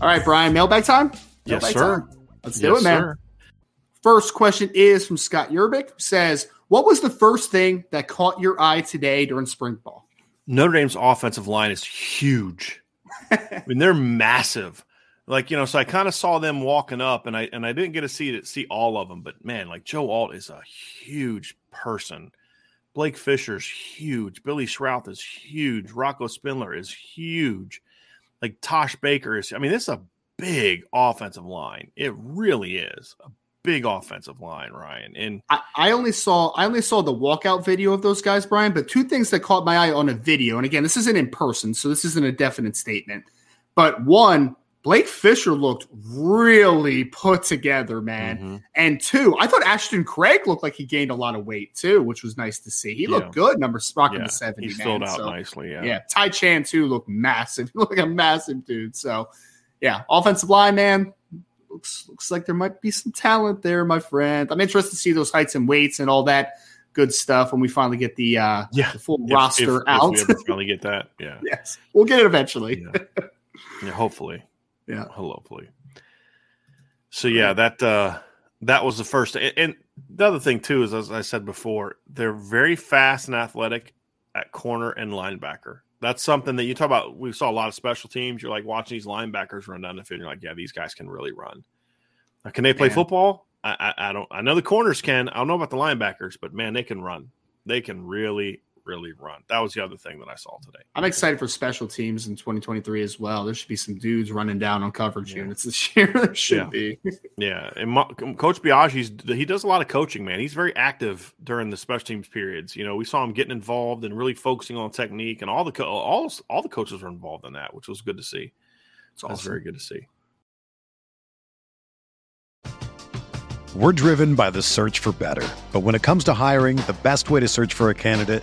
All right, Brian, mailbag time? Yes, Mailbag sir. time? Let's do Yes, it, man. sir. First question is from Scott Yerbick, says, What was the first thing that caught your eye today during spring ball? Notre Dame's offensive line is huge. I mean, they're massive. Like you know, so I kind of saw them walking up, and I and I didn't get to see to see all of them, but man, like Joe Alt is a huge person. Blake Fisher's huge. Billy Schrauth is huge. Rocco Spindler is huge. Like Tosh Baker is. I mean, this is a big offensive line. It really is a big offensive line, Ryan. And I, I only saw I only saw the walkout video of those guys, Brian, but two things that caught my eye on a video, and again, this isn't in person, so this isn't a definite statement. But one, Blake Fisher looked really put together, man. Mhm. And two, I thought Ashton Craig looked like he gained a lot of weight too, which was nice to see. He Yeah. looked good, number rocking yeah, the 70. he filled out So, nicely. Yeah. Yeah. Ty Chan too looked massive. He looked like a massive dude. So yeah, offensive line, man. Looks looks like there might be some talent there, my friend. I'm interested to see those heights and weights and all that good stuff when we finally get the uh Yeah. the full If- roster if, out. If we ever finally get that, yeah, yes. We'll get it eventually. yeah, yeah hopefully, Yeah. hopefully. So yeah, that uh that was the first. And, and the other thing too is, as I said before, they're very fast and athletic at corner and linebacker. That's something that you talk about. We saw a lot of special teams. You're like watching these linebackers run down the field. You're like, yeah, these guys can really run. Now, can they play Man. football? I, I, I don't. I know the corners can. I don't know about the linebackers, but man, they can run. They can really, really run. That was the other thing that I saw today. I'm excited for special teams in 2023 as well. There should be some dudes running down on coverage Yeah. units this year. there should Yeah. be. Yeah, and Mo- Coach Biagi's he does a lot of coaching, man. He's very active during the special teams periods. You know, we saw him getting involved and really focusing on technique, and all the co- all all the coaches were involved in that, which was good to see. It's That's awesome. very good to see. We're driven by the search for better. But when it comes to hiring, the best way to search for a candidate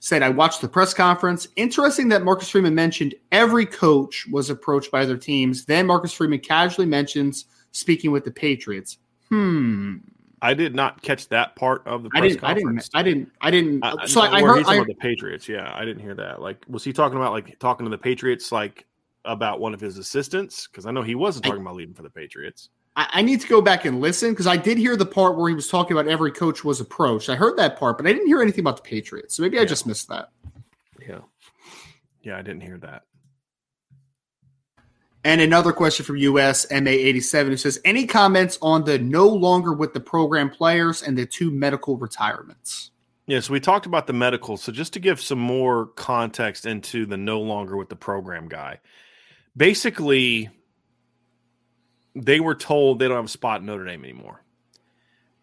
said, I watched the press conference. Interesting that Marcus Freeman mentioned every coach was approached by other teams. Then Marcus Freeman casually mentions speaking with the Patriots. Hmm. I did not catch that part of the I press didn't, I didn't, I didn't, I didn't. I- so I, I heard, I, about the Patriots. Yeah, I didn't hear that. Like, was he talking about like talking to the Patriots like about one of his assistants? Because I know he wasn't talking about leaving for the Patriots. I, need to go back and listen because I did hear the part where he was talking about every coach was approached. I heard that part, but I didn't hear anything about the Patriots. So maybe I just missed that. Yeah, yeah, I didn't hear that. And another question from US MA87 who says, Any comments on the no longer with the program players and the two medical retirements? Yeah, so we talked about the medical. So just to give some more context into the no longer with the program guy, basically, they were told they don't have a spot in Notre Dame anymore.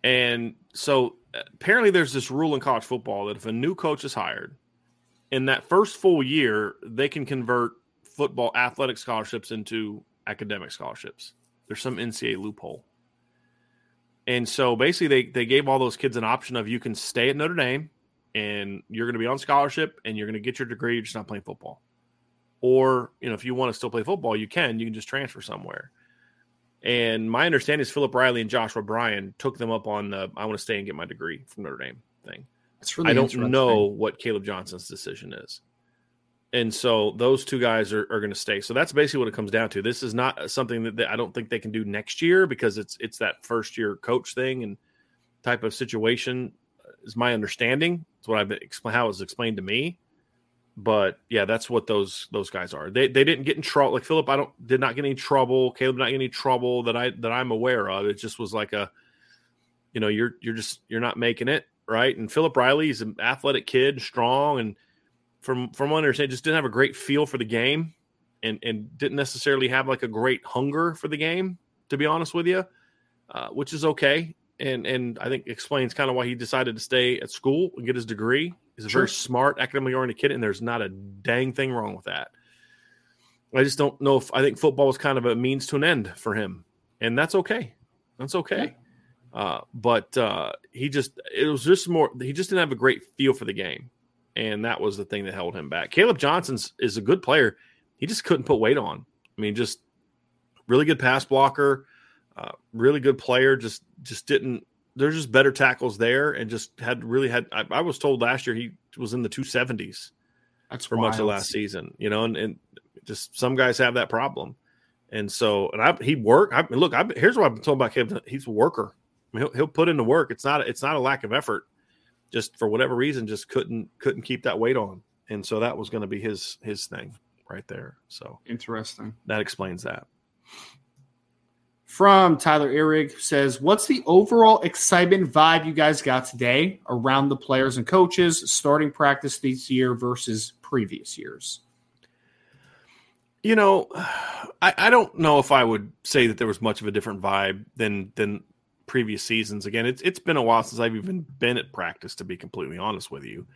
And so apparently, there's this rule in college football that if a new coach is hired, in that first full year, they can convert football athletic scholarships into academic scholarships. There's some NCAA loophole. And so basically, they, they gave all those kids an option of you can stay at Notre Dame and you're going to be on scholarship and you're going to get your degree. You're just not playing football. Or, you know, if you want to still play football, you can. You can just transfer somewhere. And my understanding is Philip Riley and Joshua Bryan took them up on the I want to stay and get my degree from Notre Dame thing. It's really I don't know what Caleb Johnson's decision is. And so those two guys are, are going to stay. So that's basically what it comes down to. This is not something that they, I don't think they can do next year because it's it's that first year coach thing and type of situation is my understanding. It's what I've been how it was explained to me. But yeah, that's what those those guys are. They they didn't get in trouble. Like Philip, I don't did not get any trouble. Caleb not get any trouble that I that I'm aware of. It just was like a, you know, you're you're just you're not making it right. And Philip Riley is an athletic kid, strong, and from from what I understand, just didn't have a great feel for the game, and and didn't necessarily have like a great hunger for the game. To be honest with you, uh, which is okay, and and I think explains kind of why he decided to stay at school and get his degree. He's a very smart, academically oriented kid, and there's not a dang thing wrong with that. I just don't know if I think football was kind of a means to an end for him, and that's okay. That's okay. Uh, but uh, he just it was just more he just didn't have a great feel for the game, and that was the thing that held him back. Caleb Johnson's is a good player. He just couldn't put weight on. I mean, just really good pass blocker, uh, really good player. Just just didn't. There's just better tackles there, and just had really had. I, I was told last year he was in the 270s That's for much of wild. last season. You know, and, and just some guys have that problem. And so, and I, he work. I look. I, here's what I've been told about Kevin. He's a worker. I mean, he'll, he'll put in the work. It's not. It's not a lack of effort. Just for whatever reason, just couldn't couldn't keep that weight on. And so that was going to be his his thing right there. So Interesting. that explains that. From Tyler Ehrig who says, What's the overall excitement vibe you guys got today around the players and coaches starting practice this year versus previous years? You know, I, I don't know if I would say that there was much of a different vibe than than previous seasons. Again, it's it's been a while since I've even been at practice, to be completely honest with you.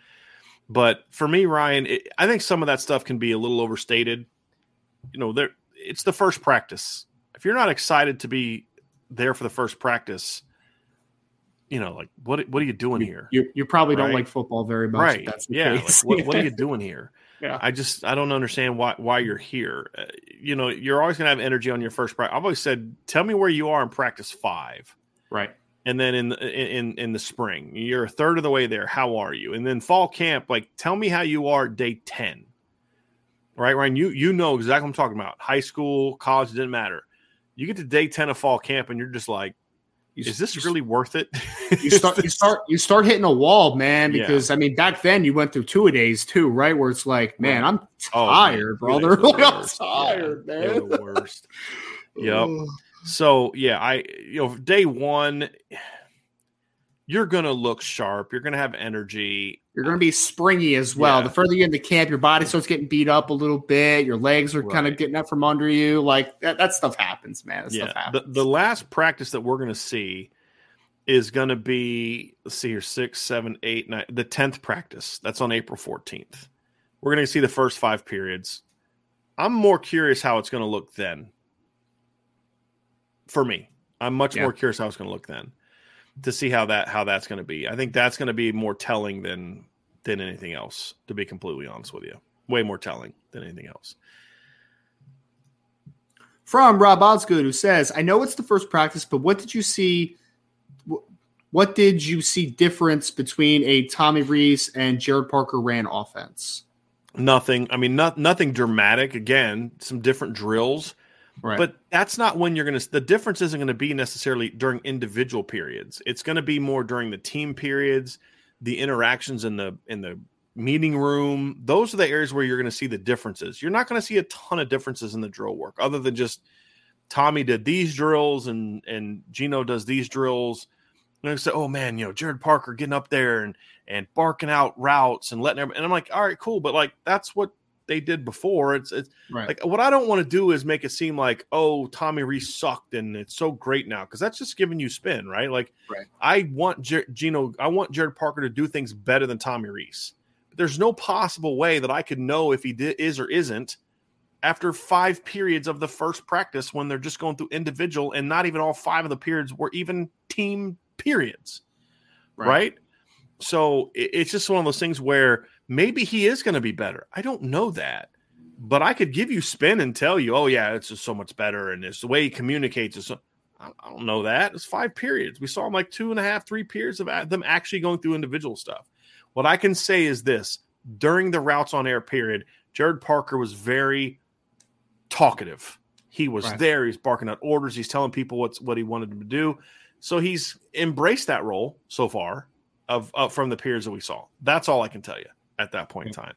But for me, Ryan, it, I think some of that stuff can be a little overstated. You know, there it's the first practice. If you're not excited to be there for the first practice, you know, like what what are you doing here? You, you probably don't like football very much. right That's yeah like, what, what are you doing here Yeah. I just I don't understand why why you're here. Uh, you know, you're always going to have energy on your first practice. I've always said, tell me where you are in practice five, Right. and then in the, in in the spring, you're a third of the way there. How are you? And then fall camp, like tell me how you are day ten. Right, Ryan. You you know exactly what I'm talking about. High school, college, didn't matter. You get to day ten of fall camp, and you're just like, You, is this really worth it? You start. you start. You start hitting a wall, man. Yeah. Because I mean, back then you went through two a days too, right? Where it's like, man, I'm Oh, man, tired, they were brother. I'm tired, Yeah, man. Were the worst. Yep. So yeah, I you know day one, you're gonna look sharp. You're gonna have energy. You're uh, going to be springy as well. Yeah. The further you get into camp, your body starts getting beat up a little bit. Your legs are kind of getting up from under you. Like that, that stuff happens, man. That yeah. stuff The the last practice that we're gonna see is gonna be let's see here six, seven, eight, nine. The tenth practice that's on April fourteenth. We're gonna see the first five periods. I'm more curious how it's gonna look then. For me, I'm much Yeah. more curious how it's gonna look then. To see how that how that's going to be. I think that's going to be more telling than than anything else. To be completely honest with you, way more telling than anything else. From Rob Osgood, who says, I know it's the first practice, but what did you see? What did you see difference between a Tommy Rees and Gerad Parker ran offense? Nothing. I mean, not nothing dramatic. Again, some different drills, Right. but that's not when you're going to. The difference isn't going to be necessarily during individual periods. It's going to be more during the team periods, the interactions in the in the meeting room. Those are the areas where you're going to see the differences. You're not going to see a ton of differences in the drill work, other than just Tommy did these drills and and Gino does these drills. And I say, oh man, you know, Gerad Parker getting up there and and barking out routes and letting everybody. And I'm like, all right, cool, but like that's what they did before. It's it's right. like what I don't want to do is make it seem like oh Tommy Rees sucked and it's so great now because that's just giving you spin, right? Like Right. I want Jer- Gino, I want Gerad Parker to do things better than Tommy Rees. But there's no possible way that I could know if he did, is or isn't after five periods of the first practice when they're just going through individual and not even all five of the periods were even team periods, Right. right? So it- it's just one of those things where maybe he is going to be better. I don't know that, but I could give you spin and tell you, oh yeah, it's just so much better, and it's the way he communicates. Is so, I don't know that. It's five periods. We saw him like two and a half, three periods of them actually going through individual stuff. What I can say is this: during the routes on air period, Gerad Parker was very talkative. He was Right. there. He's barking out orders. He's telling people what's what he wanted them to do. So he's embraced that role so far of, of from the periods that we saw. That's all I can tell you at that point in time.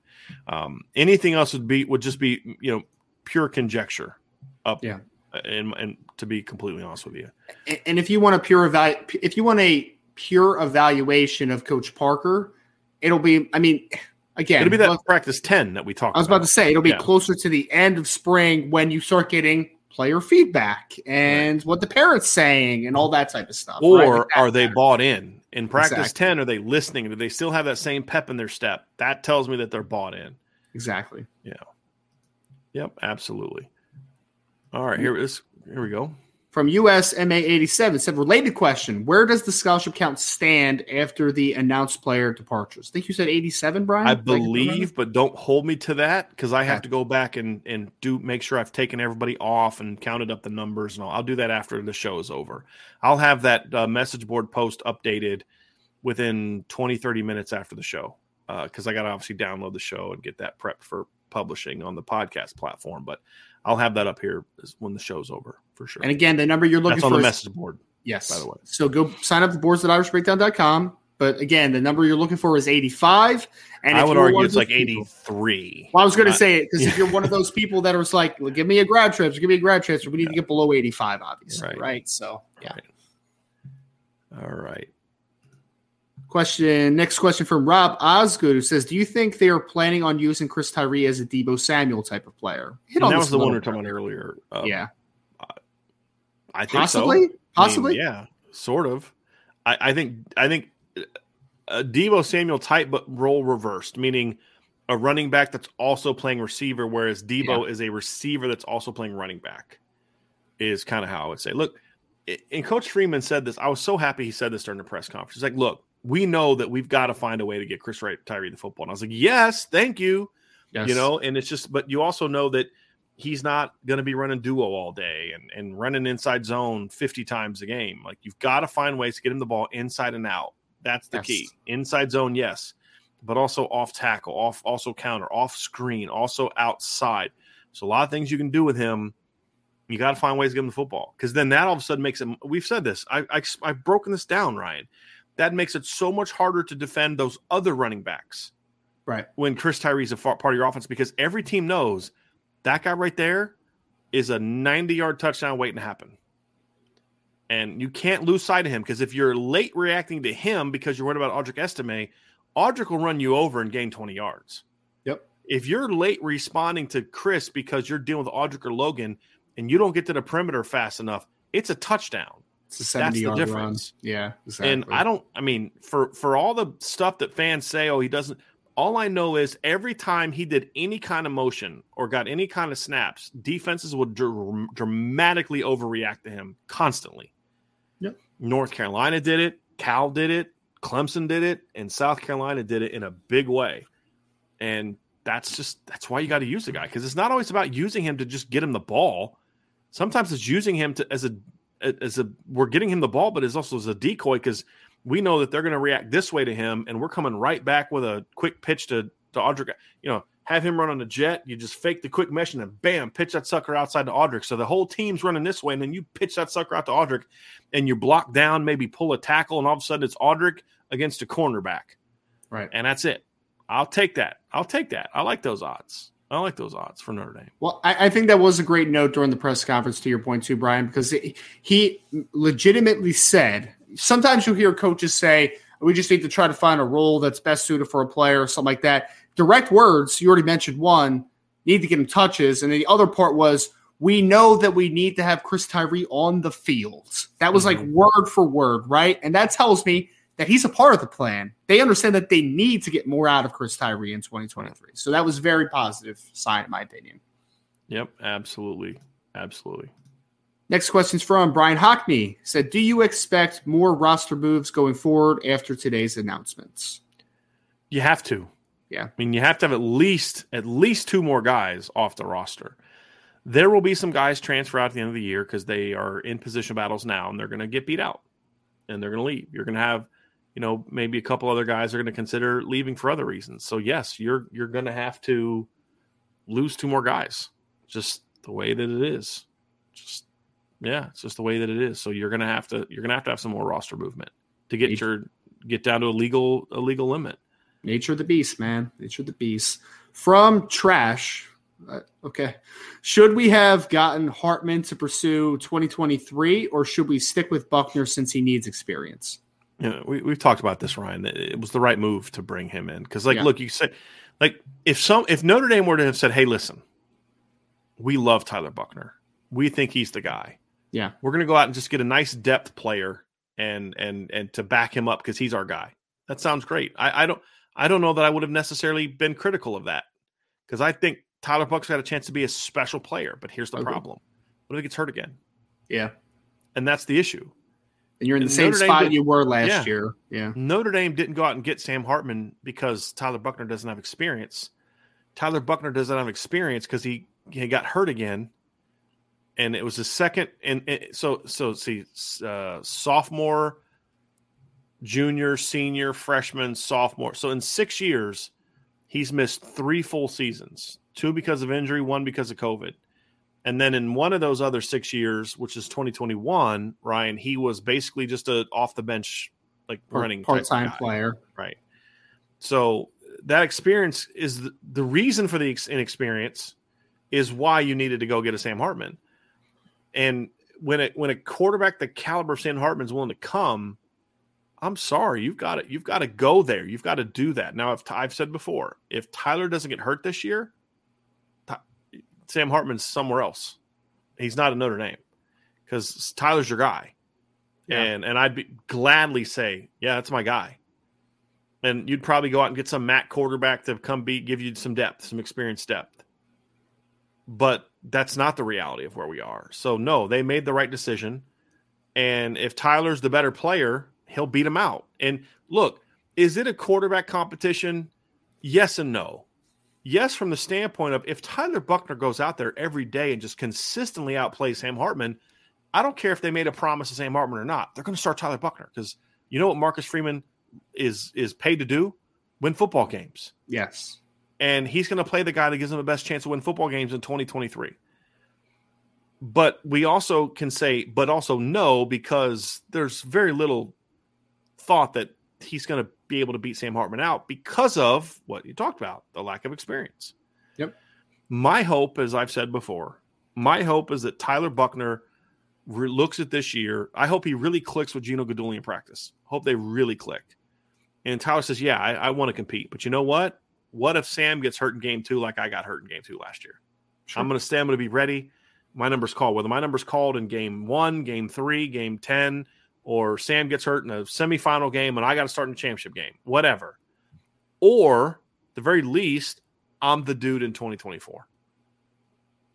Um, anything else would be would just be you know pure conjecture. Up, Yeah. and and to be completely honest with you, And- And if you want a pure evalu- if you want a pure evaluation of Coach Parker, it'll be. I mean, again, it'll be that look, practice ten that we talked. I was about to say it'll be Yeah. closer to the end of spring when you start getting player feedback and what the parents saying and all that type of stuff. right? or Like are they matters. bought in in practice Exactly. 10 are they listening do they still have that same pep in their step that tells me that they're bought in exactly? Yeah. Yep absolutely all right here is here we go From USMA eighty seven said related question: Where does the scholarship count stand after the announced player departures? I think you said eighty seven, Brian. i Did get that right? believe but don't hold me to that because i have Okay. to go back and and do make sure i've taken everybody off and counted up the numbers and all i'll do that after the show is over i'll have that uh, message board post updated within 20 30 minutes after the show because i got to obviously download the show and get that prepped for publishing on the podcast platform but i'll have that up here when the show's over for sure And again, the number you're looking that's on for the is message board Yes. by the way. So go sign up at the boards at irishbreakdown.com. But again, the number you're looking for is 85. And i would argue it's like people- 83 Well, I was going to say it because if you're one of those people that was like, well, give me a grad transfer, give me a grad transfer, we need to get below 85, obviously. Right. Right. So, yeah. all right Question. Next question from Rob Osgood, who says, Do you think they are planning on using Chris Tyree as a Deebo Samuel type of player? Hit and on that was the one we were talking about earlier uh, yeah. i think so. Possibly. I mean, Possibly. yeah, sort of. I, I think I think a Deebo Samuel type, but role reversed, meaning a running back that's also playing receiver, whereas Deebo is a receiver that's also playing running back. Is kind of how I would say. Look, and Coach Freeman said this. I was so happy he said this during the press conference. He's like, "Look, we know that we've got to find a way to get Chris Tyree the football." And I was like, "Yes, thank you." Yes. You know, and it's just, but you also know that he's not going to be running duo all day and, and running inside zone 50 times a game. Like you've got to find ways to get him the ball inside and out. That's the Yes. key. Inside zone, yes, but also off tackle, off also counter, off screen, also outside. So a lot of things you can do with him. You got to find ways to give him the football because then that all of a sudden makes it. We've said this. I, I I've broken this down, Ryan. That makes it so much harder to defend those other running backs Right. when Chris Tyree's a far, part of your offense because every team knows that guy right there is a 90 yard touchdown waiting to happen. And you can't lose sight of him because if you're late reacting to him because you're worried about Audric Estime, Audric will run you over and gain 20 yards. Yep. If you're late responding to Chris because you're dealing with Audric or Logan and you don't get to the perimeter fast enough, it's a touchdown. It's a That's 70 the yard run. difference. Yeah. Exactly. And I don't. I mean, for for all the stuff that fans say, oh, he doesn't. All I know is every time he did any kind of motion or got any kind of snaps, defenses would dr- dramatically overreact to him constantly. Yep. North Carolina did it. Cal did it. Clemson did it, and South Carolina did it in a big way. And that's just that's why you got to use the guy because it's not always about using him to just get him the ball. Sometimes it's using him to as a as a we're getting him the ball, but it's also as a decoy because we know that they're going to react this way to him, and we're coming right back with a quick pitch to to Audric. You know, have him run on the jet. You just fake the quick mesh and then bam, pitch that sucker outside to Audric. So the whole team's running this way, and then you pitch that sucker out to Audric, and you block down, maybe pull a tackle, and all of a sudden it's Audric against a cornerback, right. and that's it. I'll take that. I'll take that. I like those odds. I like those odds for Notre Dame. Well, I, I think that was a great note during the press conference, to your point, too, Brian, because it, he legitimately said sometimes you hear coaches say, we just need to try to find a role that's best suited for a player or something like that. Direct words, you already mentioned one, need to get him touches. And then the other part was, we know that we need to have Chris Tyree on the field. That was like mm-hmm. word for word, right? And that tells me that he's a part of the plan. They understand that they need to get more out of Chris Tyree in 2023. So that was very positive sign, in my opinion. Yep, absolutely, absolutely. Next question's from Brian Hockney. Said, "Do you expect more roster moves going forward after today's announcements?" You have to. Yeah. I mean, you have to have at least at least two more guys off the roster. There will be some guys transfer out at the end of the year because they are in position battles now and they're going to get beat out and they're going to leave. You're going to have, you know, maybe a couple other guys are going to consider leaving for other reasons. So yes, you're you're going to have to lose two more guys. Just the way that it is. Just yeah, it's just the way that it is. So you're going to have to you're going to have to have some more roster movement to get your get down to a legal a legal limit. Nature of the beast, man. Nature of the beast. From trash. Uh, okay. Should we have gotten Hartman to pursue 2023 or should we stick with Buchner since he needs experience? You know, we, we've talked about this, Ryan. It was the right move to bring him in because, like, Yeah. look, you said, like, if some if Notre Dame were to have said, "Hey, listen, we love Tyler Buchner. We think he's the guy. Yeah. We're going to go out and just get a nice depth player and and and to back him up because he's our guy." That sounds great. I, I don't I don't know that I would have necessarily been critical of that because I think Tyler Buchner's got a chance to be a special player. But here's the Agreed. problem: what if he gets hurt again? Yeah. And that's the issue. And you're in the same Notre spot you were last Yeah. year. Yeah. Notre Dame didn't go out and get Sam Hartman because Tyler Buchner doesn't have experience. Tyler Buchner doesn't have experience because he, he got hurt again, and it was his second. And, and so so see, uh, sophomore, junior, senior, freshman, sophomore. So in six years, he's missed three full seasons: two because of injury, one because of COVID. And then in one of those other six years, which is 2021, Ryan, he was basically just a off the bench like running part time player. Right. So that experience is the, the reason for the ex- inexperience is why you needed to go get a Sam Hartman. And when it when a quarterback the caliber of Sam Hartman is willing to come, I'm sorry, you've got to you've got to go there. You've got to do that. Now, if I've said before, if Tyler doesn't get hurt this year, Sam Hartman's somewhere else. He's not at Notre Dame because Tyler's your guy. Yeah. And and I'd be gladly say, yeah, that's my guy. And you'd probably go out and get some Mac quarterback to come beat, give you some depth, some experience depth. But that's not the reality of where we are. So no, they made the right decision. And if Tyler's the better player, he'll beat him out. And look, is it a quarterback competition? Yes and no. Yes, from the standpoint of if Tyler Buchner goes out there every day and just consistently outplays Sam Hartman, I don't care if they made a promise to Sam Hartman or not. They're going to start Tyler Buchner because you know what Marcus Freeman is is paid to do? Win football games. Yes. And he's going to play the guy that gives him the best chance to win football games in 2023. But we also can say, but also no, because there's very little thought that he's going to be able to beat Sam Hartman out because of what you talked about the lack of experience. Yep. My hope, as I've said before, my hope is that Tyler Buchner re- looks at this year. I hope he really clicks with Gino Guidugli in practice. Hope they really click. And Tyler says, Yeah, I, I want to compete. But you know what? What if Sam gets hurt in game two like I got hurt in game two last year? Sure. I'm going to stay. I'm going to be ready. My number's called. Whether my number's called in game one, game three, game 10, or Sam gets hurt in a semifinal game and I got to start in a championship game, whatever. Or the very least, I'm the dude in 2024.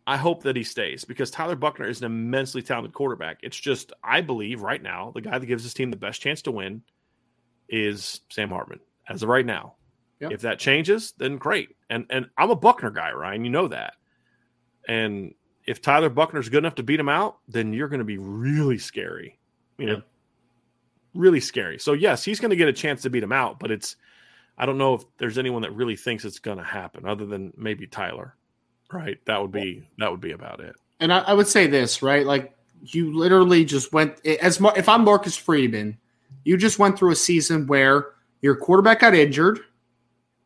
I hope that he stays because Tyler Buchner is an immensely talented quarterback. It's just, I believe right now, the guy that gives his team the best chance to win is Sam Hartman as of right now. Yep. If that changes, then great. And and I'm a Buchner guy, Ryan. You know that. And if Tyler Buchner's good enough to beat him out, then you're going to be really scary. You know, really scary. So yes, he's going to get a chance to beat him out, but it's I don't know if there's anyone that really thinks it's going to happen other than maybe Tyler. Right? That would be that would be about it. And I, I would say this, right? Like you literally just went as if I'm Marcus Freeman, you just went through a season where your quarterback got injured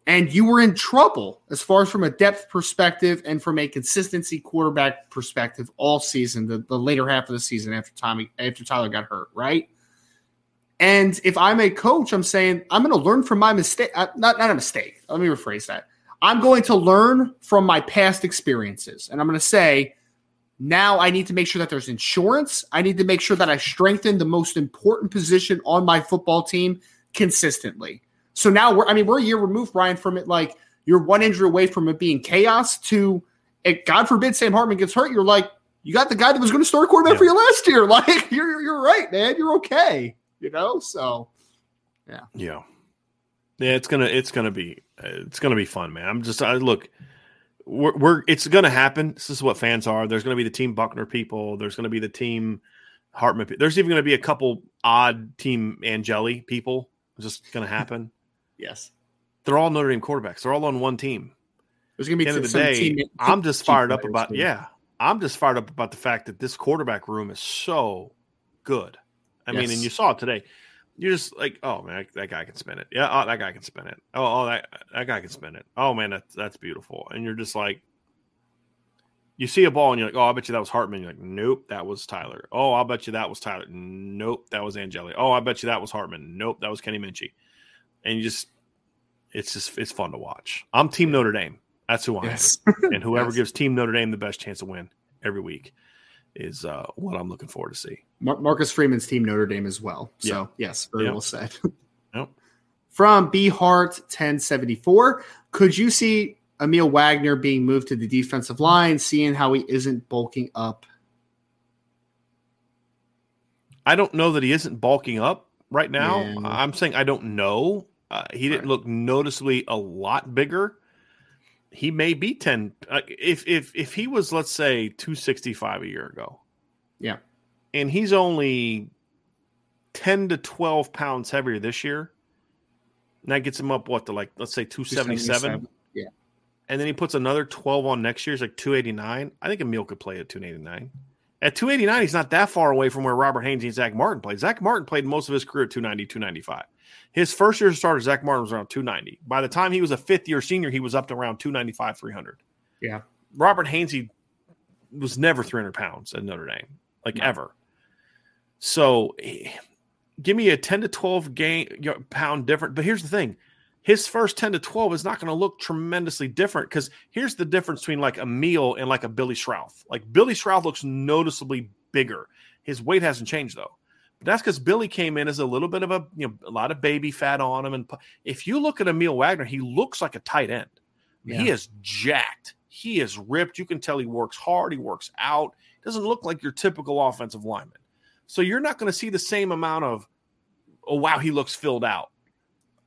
and you were in trouble as far as from a depth perspective and from a consistency quarterback perspective all season, the, the later half of the season after Tommy after Tyler got hurt, right? And if I'm a coach, I'm saying I'm going to learn from my mistake. Uh, not not a mistake. Let me rephrase that. I'm going to learn from my past experiences, and I'm going to say now I need to make sure that there's insurance. I need to make sure that I strengthen the most important position on my football team consistently. So now we're, I mean, we're a year removed, Brian, from it. Like you're one injury away from it being chaos to, it, God forbid, Sam Hartman gets hurt. You're like, you got the guy that was going to start quarterback yeah. for you last year. Like you're, you're right, man. You're okay you know? So, yeah. Yeah. Yeah, it's gonna it's gonna be it's gonna be fun, man. I'm just I look, we're, we're it's gonna happen. This is what fans are. There's gonna be the team Buchner people. There's gonna be the team Hartman. There's even gonna be a couple odd team Angeli people. It's just gonna happen. yes, they're all Notre Dame quarterbacks. They're all on one team. There's gonna be at the end of the day. Team, I'm just fired up about too. yeah. I'm just fired up about the fact that this quarterback room is so good. I yes. mean, and you saw it today. You're just like, oh man, that, guy can spin it. Yeah, oh, that guy can spin it. Oh, oh, that that guy can spin it. Oh man, that's that's beautiful. And you're just like, you see a ball and you're like, oh, I bet you that was Hartman. You're like, nope, that was Tyler. Oh, I'll bet you that was Tyler. Nope, that was Angeli. Oh, I bet you that was Hartman. Nope, that was Kenny Minchey. And you just, it's just, it's fun to watch. I'm Team Notre Dame. That's who I yes. am. And whoever yes. gives Team Notre Dame the best chance to win every week is uh, what I'm looking forward to see. Mar- Marcus Freeman's team Notre Dame as well. So yep. yes, very yep. well said. yep. From B Hart 1074, could you see Aamil Wagner being moved to the defensive line, seeing how he isn't bulking up? I don't know that he isn't bulking up right now. I'm saying I don't know. Uh, he didn't right. look noticeably a lot bigger he may be 10 uh, if if if he was let's say 265 a year ago. Yeah. And he's only 10 to 12 pounds heavier this year and that gets him up what to like let's say 277, 277 yeah. And then he puts another 12 on next year's like 289 i think Aamil could play at 289 at 289 he's not that far away from where robert hainsey and zach martin played. Zach martin played most of his career at 290 295 his first year starter, Zach Martin was around 290. By the time he was a fifth year senior, he was up to around 295, 300. Yeah. Robert Hainsey was never 300 pounds at Notre Dame, like no. ever. So eh, give me a 10 to 12 game pound different. But here's the thing his first 10 to 12 is not going to look tremendously different because here's the difference between like Aamil and like a Billy Schrauth. Like Billy Schrauth looks noticeably bigger. His weight hasn't changed though. But that's because Billy came in as a little bit of a you know a lot of baby fat on him. And if you look at Aamil Wagner, he looks like a tight end. Yeah. He is jacked. He is ripped. You can tell he works hard. He works out. Doesn't look like your typical offensive lineman. So you're not going to see the same amount of, oh wow, he looks filled out.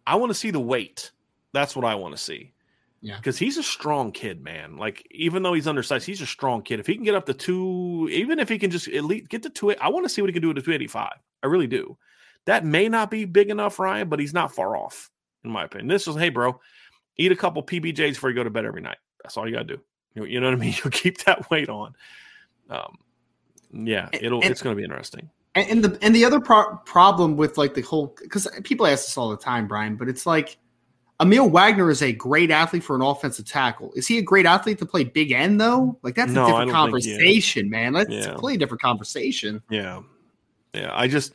I want to see the weight. That's what I want to see. Yeah. Because he's a strong kid, man. Like, even though he's undersized, he's a strong kid. If he can get up to two, even if he can just at least get to two, I want to see what he can do at 285. I really do. That may not be big enough, Ryan, but he's not far off, in my opinion. This is, hey, bro, eat a couple PBJs before you go to bed every night. That's all you got to do. You know, you know what I mean? You'll keep that weight on. Um, yeah, it'll. And- it's going to be interesting. And, and the and the other pro- problem with like the whole because people ask this all the time, Brian, but it's like Aamil Wagner is a great athlete for an offensive tackle. Is he a great athlete to play big end though? Like that's No, a different don't think he conversation, man. That's a completely different conversation. Yeah, yeah. I just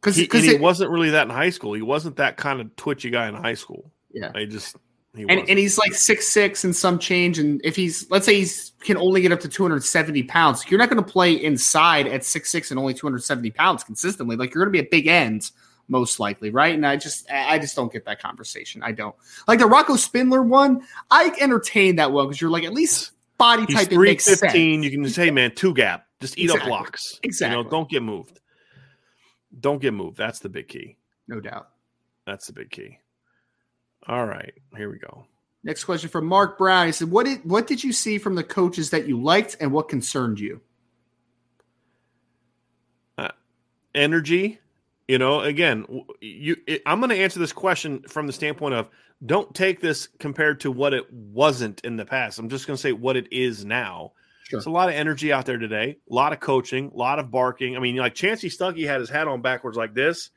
Because he, he wasn't really that in high school. He wasn't that kind of twitchy guy in high school. yeah. I just he And, wasn't. and he's like six six and some change. And if he's let's say he's can only get up to 270 pounds, you're not going to play inside at six six and only 270 pounds consistently. Like you're going to be a big end most likely, right? And I just I just don't get that conversation. I don't like the Rocco Spindler one. I entertain that one because you're like at least body He's type three fifteen. You can just hey man, two gap. Just eat Exactly. up blocks. You know, don't get moved. Don't get moved. That's the big key. no doubt. That's the big key. All right, here we go. Next question from Mark Brown. He said, "What did what did you see from the coaches that you liked, and what concerned you?" Uh, energy you know again you it, i'm going to answer this question from the standpoint of don't take this compared to what it wasn't in the past. I'm just going to say what it is now. Sure. there's a lot of energy out there today a lot of coaching a lot of barking. I mean like chansi stuckey had his hat on backwards like this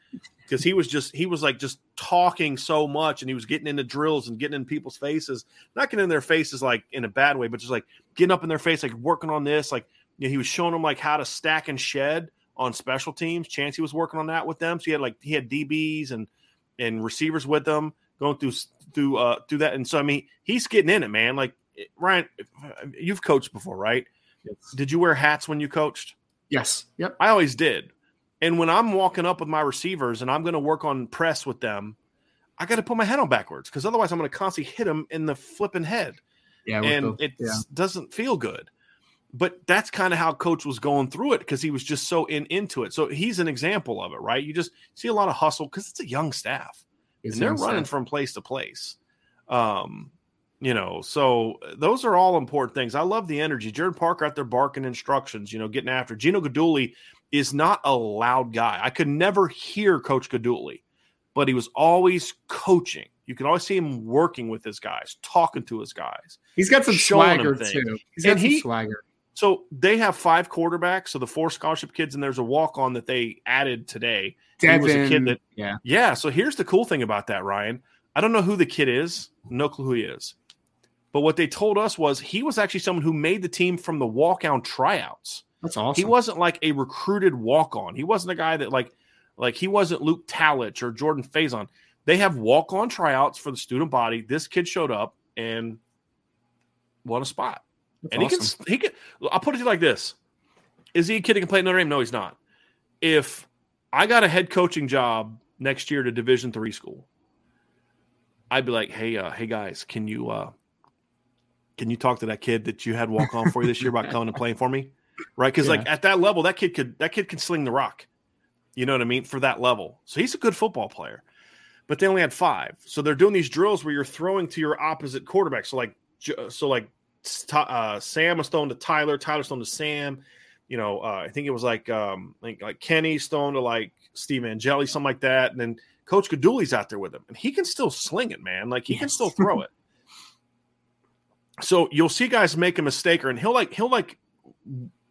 because he was just he was like just talking so much and he was getting into drills and getting in people's faces not getting in their faces like in a bad way but just like getting up in their face like working on this like you know, he was showing them like how to stack and shed on special teams. Chansi was working on that with them. So he had like he had DBs and and receivers with them going through through uh through that. And so I mean he's getting in it, man. Like Ryan, you've coached before, right? Did you wear hats when you coached? Yes. Yep. I always did. And when I'm walking up with my receivers and I'm going to work on press with them, I got to put my head on backwards because otherwise I'm going to constantly hit them in the flipping head Yeah. and the- it yeah. doesn't feel good. But that's kind of how coach was going through it because he was just so in into it. So he's an example of it, right? You just see a lot of hustle because it's a young staff It's and they're running from place to place. Um, you know, so those are all important things. I love the energy. Gerad Parker out there barking instructions, you know, getting after. Gino Guidugli is not a loud guy. I could never hear Coach Guidugli, but he was always coaching. You can always see him working with his guys, talking to his guys. He's got some swagger too. He's got And some he- swagger. So they have five quarterbacks. So the four scholarship kids, and there's a walk on that they added today. He was a kid that- yeah, Yeah. So here's the cool thing about that, Ryan. I don't know who the kid is, no clue who he is. But what they told us was he was actually someone who made the team from the walk on tryouts. that's awesome. He wasn't like a recruited walk on. He wasn't a guy that like like he wasn't Luke Talich or Jordan Faison. They have walk on tryouts for the student body. This kid showed up and won a spot. That's and awesome. he can he can I'll put it like this. Is he a kid that can play Notre Dame? No, he's not. If I got a head coaching job next year at a division three school, I'd be like, hey, uh, hey guys, can you uh can you talk to that kid that you had walk on for you this year about coming and playing for me? Right? Because like at that level, that kid could that kid can sling the rock. You know what I mean? For that level. So he's a good football player. But they only had five. So they're doing these drills where you're throwing to your opposite quarterback. So like so like uh, Sam was thrown to Tyler, Tyler's thrown to Sam. You know, uh, I think it was like um, like like Kenny's thrown to like Steve Angeli, something like that. And then Coach Guidugli's out there with him, and he can still sling it, man. Like he can still throw it. So you'll see guys make a mistake, or and he'll like he'll like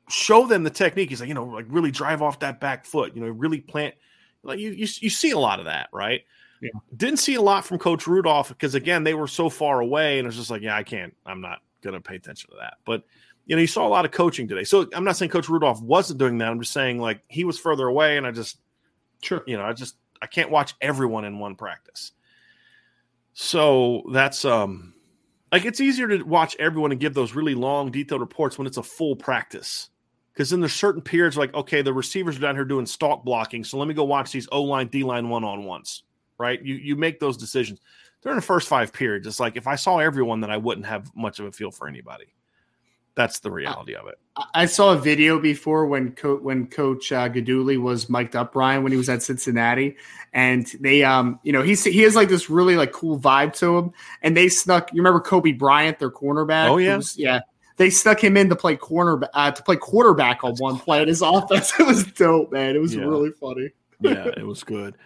show them the technique. He's like, you know, like really drive off that back foot. You know, really plant. Like you you, you see a lot of that, right? Yeah. Didn't see a lot from Coach Rudolph because again they were so far away, and it's just like, yeah, I can't. I'm not gonna pay attention to that. But you know, you saw a lot of coaching today. So I'm not saying Coach Rudolph wasn't doing that. I'm just saying like he was further away, and I just sure. you know, I just I can't watch everyone in one practice. So that's um like it's easier to watch everyone and give those really long, detailed reports when it's a full practice. Because then there's certain periods like, okay, the receivers are down here doing stalk blocking, so let me go watch these O line, D line one on ones. Right? You you make those decisions during the first five periods. It's like if I saw everyone, then I wouldn't have much of a feel for anybody. That's the reality of it. I saw a video before when co- when Coach uh, Guidugli was mic'd up, Brian, when he was at Cincinnati, and they, um, you know, he's he has like this really like cool vibe to him, and they snuck. You remember Coby Bryant, their cornerback? Oh yeah, was, yeah. They stuck him in to play corner uh, to play quarterback on one play in his offense. It was dope, man. It was Yeah. really funny. yeah, it was good.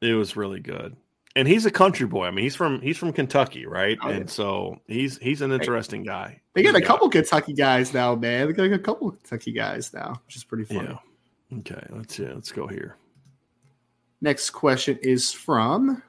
It was really good. And he's a country boy. I mean, he's from he's from Kentucky, right? Oh, yeah. and so he's he's an interesting guy. They got a couple Kentucky guys now, man. They got a couple Kentucky guys now, which is pretty funny. Yeah. Okay. Let's yeah, let's go here. Next question is from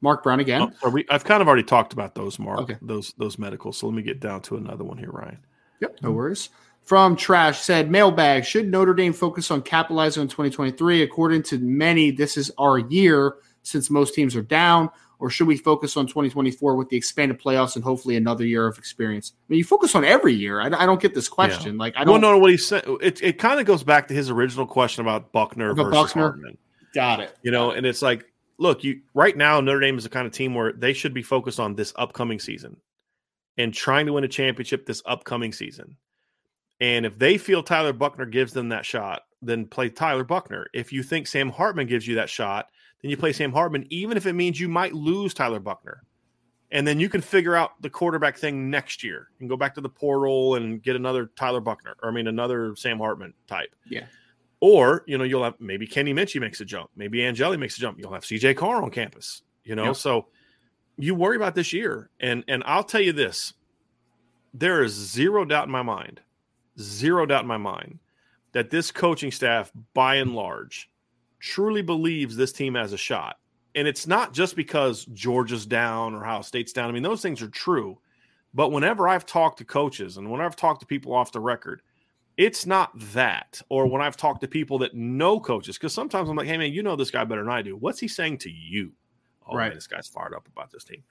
Mark Brown again. Oh, we, I've kind of already talked about those, Mark. Okay. Those those medicals. So let me get down to another one here, Ryan. Yep, no worries. From Trash said, mailbag, should Notre Dame focus on capitalizing on 2023? According to many, this is our year since most teams are down. Or should we focus on 2024 with the expanded playoffs and hopefully another year of experience? I mean, you focus on every year. I, I don't get this question. Like, I don't no, no, what he said. It it kind of goes back to his original question about Buchner versus Buchner? Hartman. got it. You know, and it's like, look, you right now Notre Dame is the kind of team where they should be focused on this upcoming season and trying to win a championship this upcoming season. And if they feel Tyler Buchner gives them that shot, then play Tyler Buchner. If you think Sam Hartman gives you that shot, then you play Sam Hartman, even if it means you might lose Tyler Buchner. And then you can figure out the quarterback thing next year and go back to the portal and get another Tyler Buchner, or I mean, another Sam Hartman type. Yeah. Or, you know, you'll have maybe Kenny Minchey makes a jump. Maybe Angeli makes a jump. You'll have CJ Carr on campus, you know? So you worry about this year. And and I'll tell you this. There is zero doubt in my mind, zero doubt in my mind that this coaching staff, by and large, truly believes this team has a shot. And it's not just because Georgia's down or Ohio State's down. I mean, those things are true. But whenever I've talked to coaches and when I've talked to people off the record, it's not that. Or when I've talked to people that know coaches, because sometimes I'm like, hey, man, you know this guy better than I do. What's he saying to you? Oh, Right. man, this guy's fired up about this team.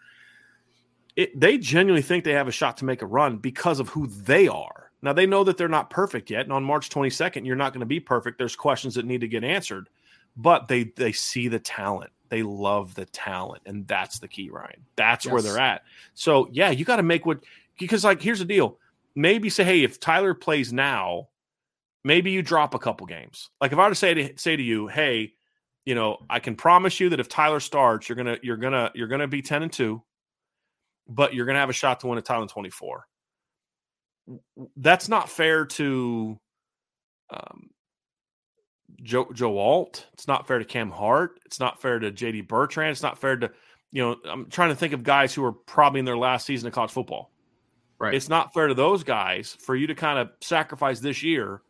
It, they genuinely think they have a shot to make a run because of who they are. Now, they know that they're not perfect yet. And on March 22nd, you're not going to be perfect. There's questions that need to get answered, but they they see the talent. They love the talent. And that's the key, Ryan. That's where they're at. So, yeah, you got to make what, because, like, here's the deal. Maybe say, hey, if Tyler plays now, maybe you drop a couple games. Like if I were to say to say to you, hey, you know, I can promise you that if Tyler starts, you're gonna you're gonna you're gonna be ten and two, but you're gonna have a shot to win a title in twenty four. That's not fair to um, Joe Joe Alt. It's not fair to Cam Hart. It's not fair to JD Bertrand. It's not fair to you know. I'm trying to think of guys who are probably in their last season of college football. Right. It's not fair to those guys for you to kind of sacrifice this year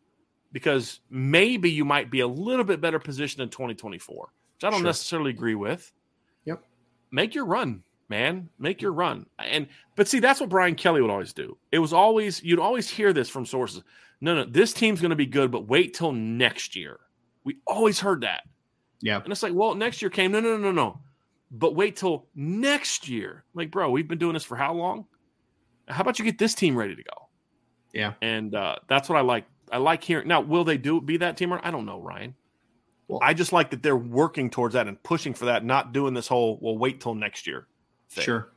because maybe you might be a little bit better positioned in 2024, which I don't Sure. necessarily agree with. Yep. Make your run, man. Make your run. And but see, that's what Brian Kelly would always do. It was always you'd always hear this from sources. No, no, this team's going to be good, but wait till next year. We always heard that. Yeah. And it's like, well, next year came. No, no, no, no, no. But wait till next year. Like, bro, we've been doing this for how long? How about you get this team ready to go? Yeah. And uh, that's what I like. I like hearing. Now, will they do be that team? Or I don't know, Ryan. Well- I just like that they're working towards that and pushing for that, not doing this whole "well, wait till next year." thing. Sure.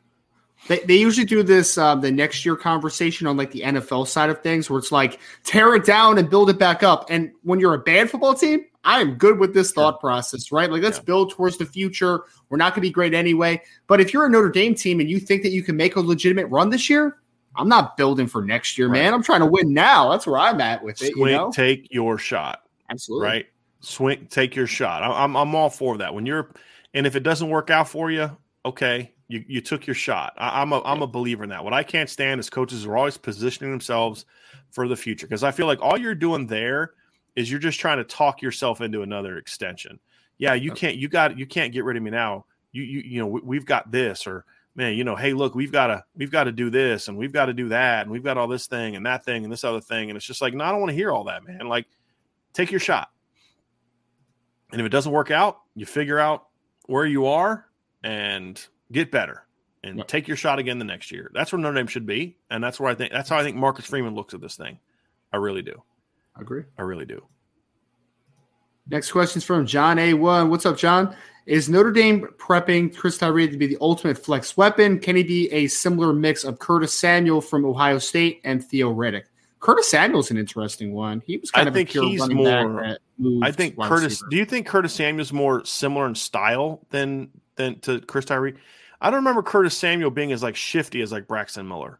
They, they usually do this um, the next year conversation on like the NFL side of things, where it's like tear it down and build it back up. And when you're a bad football team, I am good with this thought process, right? Like let's Yeah. build towards the future. We're not going to be great anyway. But if you're a Notre Dame team and you think that you can make a legitimate run this year, I'm not building for next year, Right. man. I'm trying to win now. That's where I'm at with it. Swing, You know? take your shot. Absolutely. right? Swing, take your shot. I'm I'm all for that. When you're, and if it doesn't work out for you, okay, you you took your shot. I, I'm a I'm a believer in that. What I can't stand is coaches are always positioning themselves for the future because I feel like all you're doing there is you're just trying to talk yourself into another extension. Yeah, you can't you got you can't get rid of me now. You you you know we, we've got this or man, you know, hey, look, we've got to we've got to do this and we've got to do that and we've got all this thing and that thing and this other thing and it's just like no, I don't want to hear all that, man. Like take your shot. And if it doesn't work out, you figure out where you are and get better and take your shot again the next year. That's where Notre Dame should be. And that's where I think that's how I think Marcus Freeman looks at this thing. I really do. I agree. I really do. Next question is from John A1. What's up, John? Is Notre Dame prepping Chris Tyree to be the ultimate flex weapon? Can he be a similar mix of Curtis Samuel from Ohio State and Theo Riddick? Curtis Samuel's an interesting one. He was kind I of think a pure he's more- back that moved I think Curtis. receiver. Do you think Curtis Samuel's more similar in style than than to Chris Tyree? I don't remember Curtis Samuel being as like shifty as like Braxton Miller.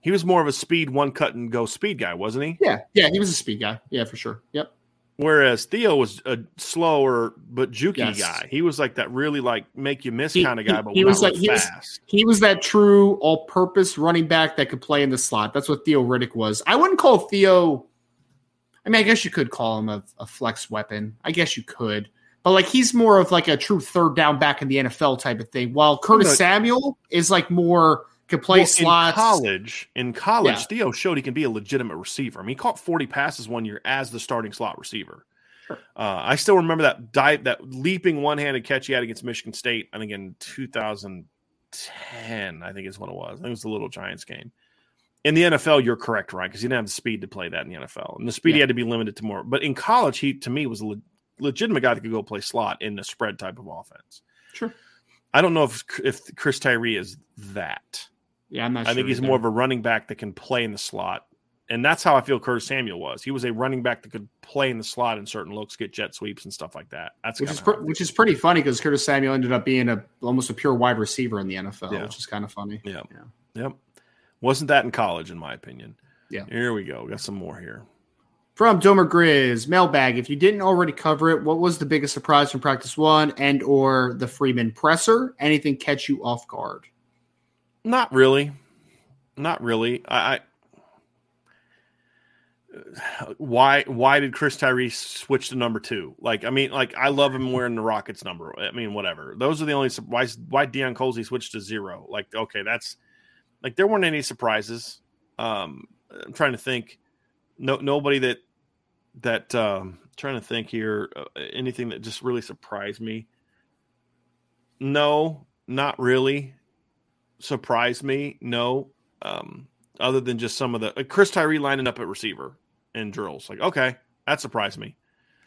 He was more of a speed one cut and go speed guy, wasn't he? Yeah, yeah, he was a speed guy. Yeah, for sure. Yep. Whereas Theo was a slower but jukey Yes. guy. He was like that really like make you miss He- kind of guy, but he was like- he was- fast. He was that true all-purpose running back that could play in the slot. That's what Theo Riddick was. I wouldn't call Theo. I mean, I guess you could call him a, a flex weapon. I guess you could, but like he's more of like a true third down back in the NFL type of thing. While Curtis. Samuel is like more could play Well, slots. in college. In college, Yeah. Theo showed he can be a legitimate receiver. I mean, he caught 40 passes one year as the starting slot receiver. Uh, I still remember that dive, that leaping one-handed catch he had against Michigan State. I think in 2010, I think is when it was. I think it was the Little Giants game. In the NFL, you're correct, right? Because he didn't have the speed to play that in the NFL, and the speed he had to be limited to more. But in college, he to me was a le- legitimate guy that could go play slot in the spread type of offense. Sure. I don't know if if Chris Tyree is that. Yeah, I'm not. I sure think he's either. more of a running back that can play in the slot. And that's how I feel Curtis Samuel was. He was a running back that could play in the slot in certain looks, get jet sweeps and stuff like that. That's which is pr- which is pretty funny because Curtis Samuel ended up being a almost a pure wide receiver in the NFL, Yeah. which is kind of funny. feel. Yeah. Yep. Wasn't that in college, in my opinion. Yeah. Here we go. Got some more here. From Domer Grizz, mailbag. If you didn't already cover it, what was the biggest surprise from practice one and or the Freeman presser? Anything catch you off guard? Not really. Not really. I, I why why did Chris Tyree switch to number two? Like, I mean, like I love him wearing the Rockets number. I mean, whatever. Those are the only why why Deion Colzie switched to zero. Like, okay, that's like there weren't any surprises. Um, I'm trying to think. No, nobody that that um, trying to think here. Uh, anything that just really surprised me. No, not really. Surprised me. No. Um, other than just some of the like Chris Tyree lining up at receiver and drills. Like, okay, that surprised me.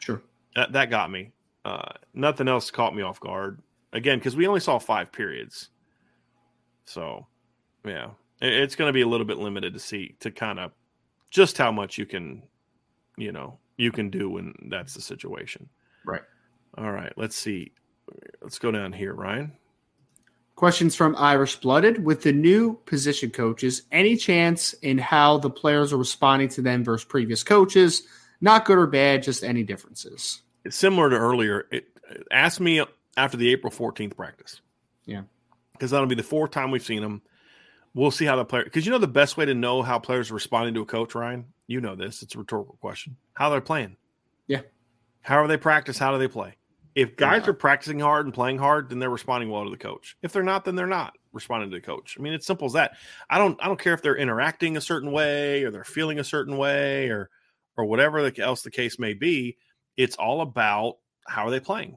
Sure. That that got me. Uh, nothing else caught me off guard. Again, because we only saw five periods. So, yeah, it- it's going to be a little bit limited to see to kind of just how much you can, you know, you can do when that's the situation. Right. All right. Let's see. Let's go down here, Ryan. Questions from Irish Blooded. With the new position coaches, any chance in how the players are responding to them versus previous coaches? Not good or bad, just any differences. it's similar to earlier. It ask me after the April 14th practice. Yeah. Because that'll be the fourth time we've seen them. We'll see how the player because you know the best way to know how players are responding to a coach, Ryan? You know this. It's a rhetorical question. How they're playing. Yeah. How are they practice? How do they play? If guys Yeah. are practicing hard and playing hard, then they're responding well to the coach. If they're not, then they're not responding to the coach. I mean, it's simple as that. I don't I don't care if they're interacting a certain way or they're feeling a certain way or or whatever the- else the case may be. It's all about how are they playing.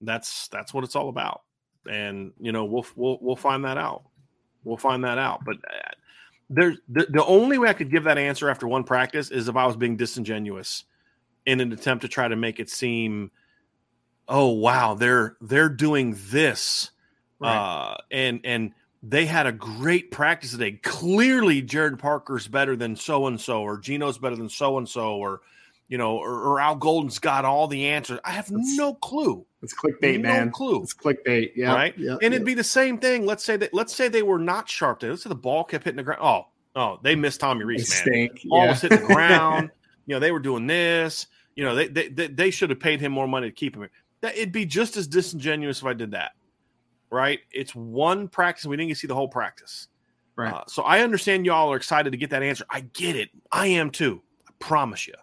That's that's what it's all about. And you know, we'll we'll we'll find that out. We'll find that out. But uh, there's the, the only way I could give that answer after one practice is if I was being disingenuous in an attempt to try to make it seem, oh wow, they're they're doing this, uh, and and they had a great practice today. Clearly, Gerad Parker's better than so and so, or Gino's better than so and so, or you know, or, or Al Golden's got all the answers. I have That's- no clue, It's clickbait, no man. clue. It's clickbait. Yeah. Right? Yeah. And it'd be the same thing. Let's say that let's say they were not sharp today. Let's say the ball kept hitting the ground. Oh, oh, they missed Tommy They Rees, man. stink. Ball yeah. was hitting the ground. you know, they were doing this. You know, they they, they, should have paid him more money to keep him. here. That it'd be just as disingenuous if I did that. Right? It's one practice. We didn't get to see the whole practice. Right. Uh, so I understand y'all are excited to get that answer. I get it. I am too. I promise you.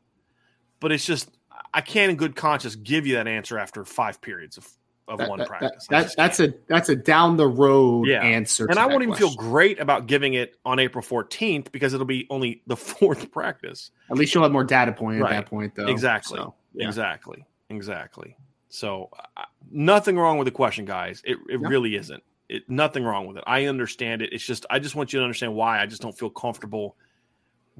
But it's just I can't in good conscience give you that answer after five periods of, of That- one that- practice. that- that's a that's a down the road Yeah. answer. and I won't even feel great about giving it on April 14th because it'll be only the fourth practice. At least you'll have more data point Right. at that point, though. Exactly. So, yeah. Exactly. Exactly. So uh, nothing wrong with the question, guys. It, it No. really isn't. It, nothing wrong with it. I understand it. It's just I just want you to understand why I just don't feel comfortable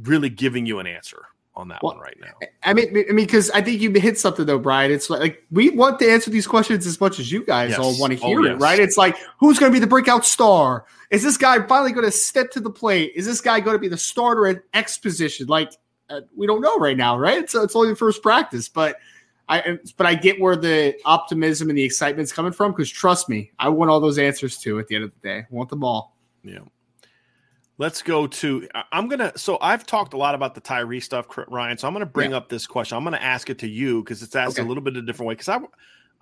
really giving you an answer on that Well, one right now. I mean, I mean, because I think you hit something though, Brian. It's like we want to answer these questions as much as you guys Yes. all want to Oh, hear it, right? It's like who's going to be the breakout star? Is this guy finally going to step to the plate? Is this guy going to be the starter at X position? Like uh, we don't know right now, right? So it's only the first practice, but I but I get where the optimism and the excitement's coming from because trust me, I want all those answers too. At the end of the day, I want them all. Yeah. Let's go to. I'm gonna. So I've talked a lot about the Tyree stuff, Ryan. So I'm gonna bring up this question. I'm gonna ask it to you because it's asked Okay. a little bit of a different way. Because I,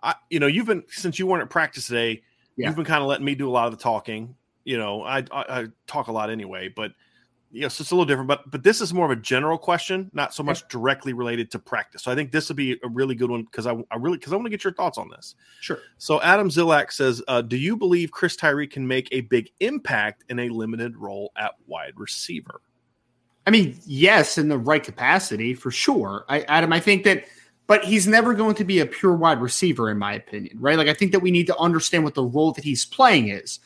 I, you know, you've been since you weren't at practice today. Yeah. You've been kind of letting me do a lot of the talking. You know, I, I, I talk a lot anyway, but yes, it's a little different. But but this is more of a general question, not so much directly related to practice. So I think this would be a really good one because I, I really because I want to get your thoughts on this. Sure. So Adam Zilak says, uh, "Do you believe Chris Tyree can make a big impact in a limited role at wide receiver?" I mean, yes, in the right capacity for sure. I, Adam, I think that, but he's never going to be a pure wide receiver, in my opinion, right? Like, I think that we need to understand what the role that he's playing is.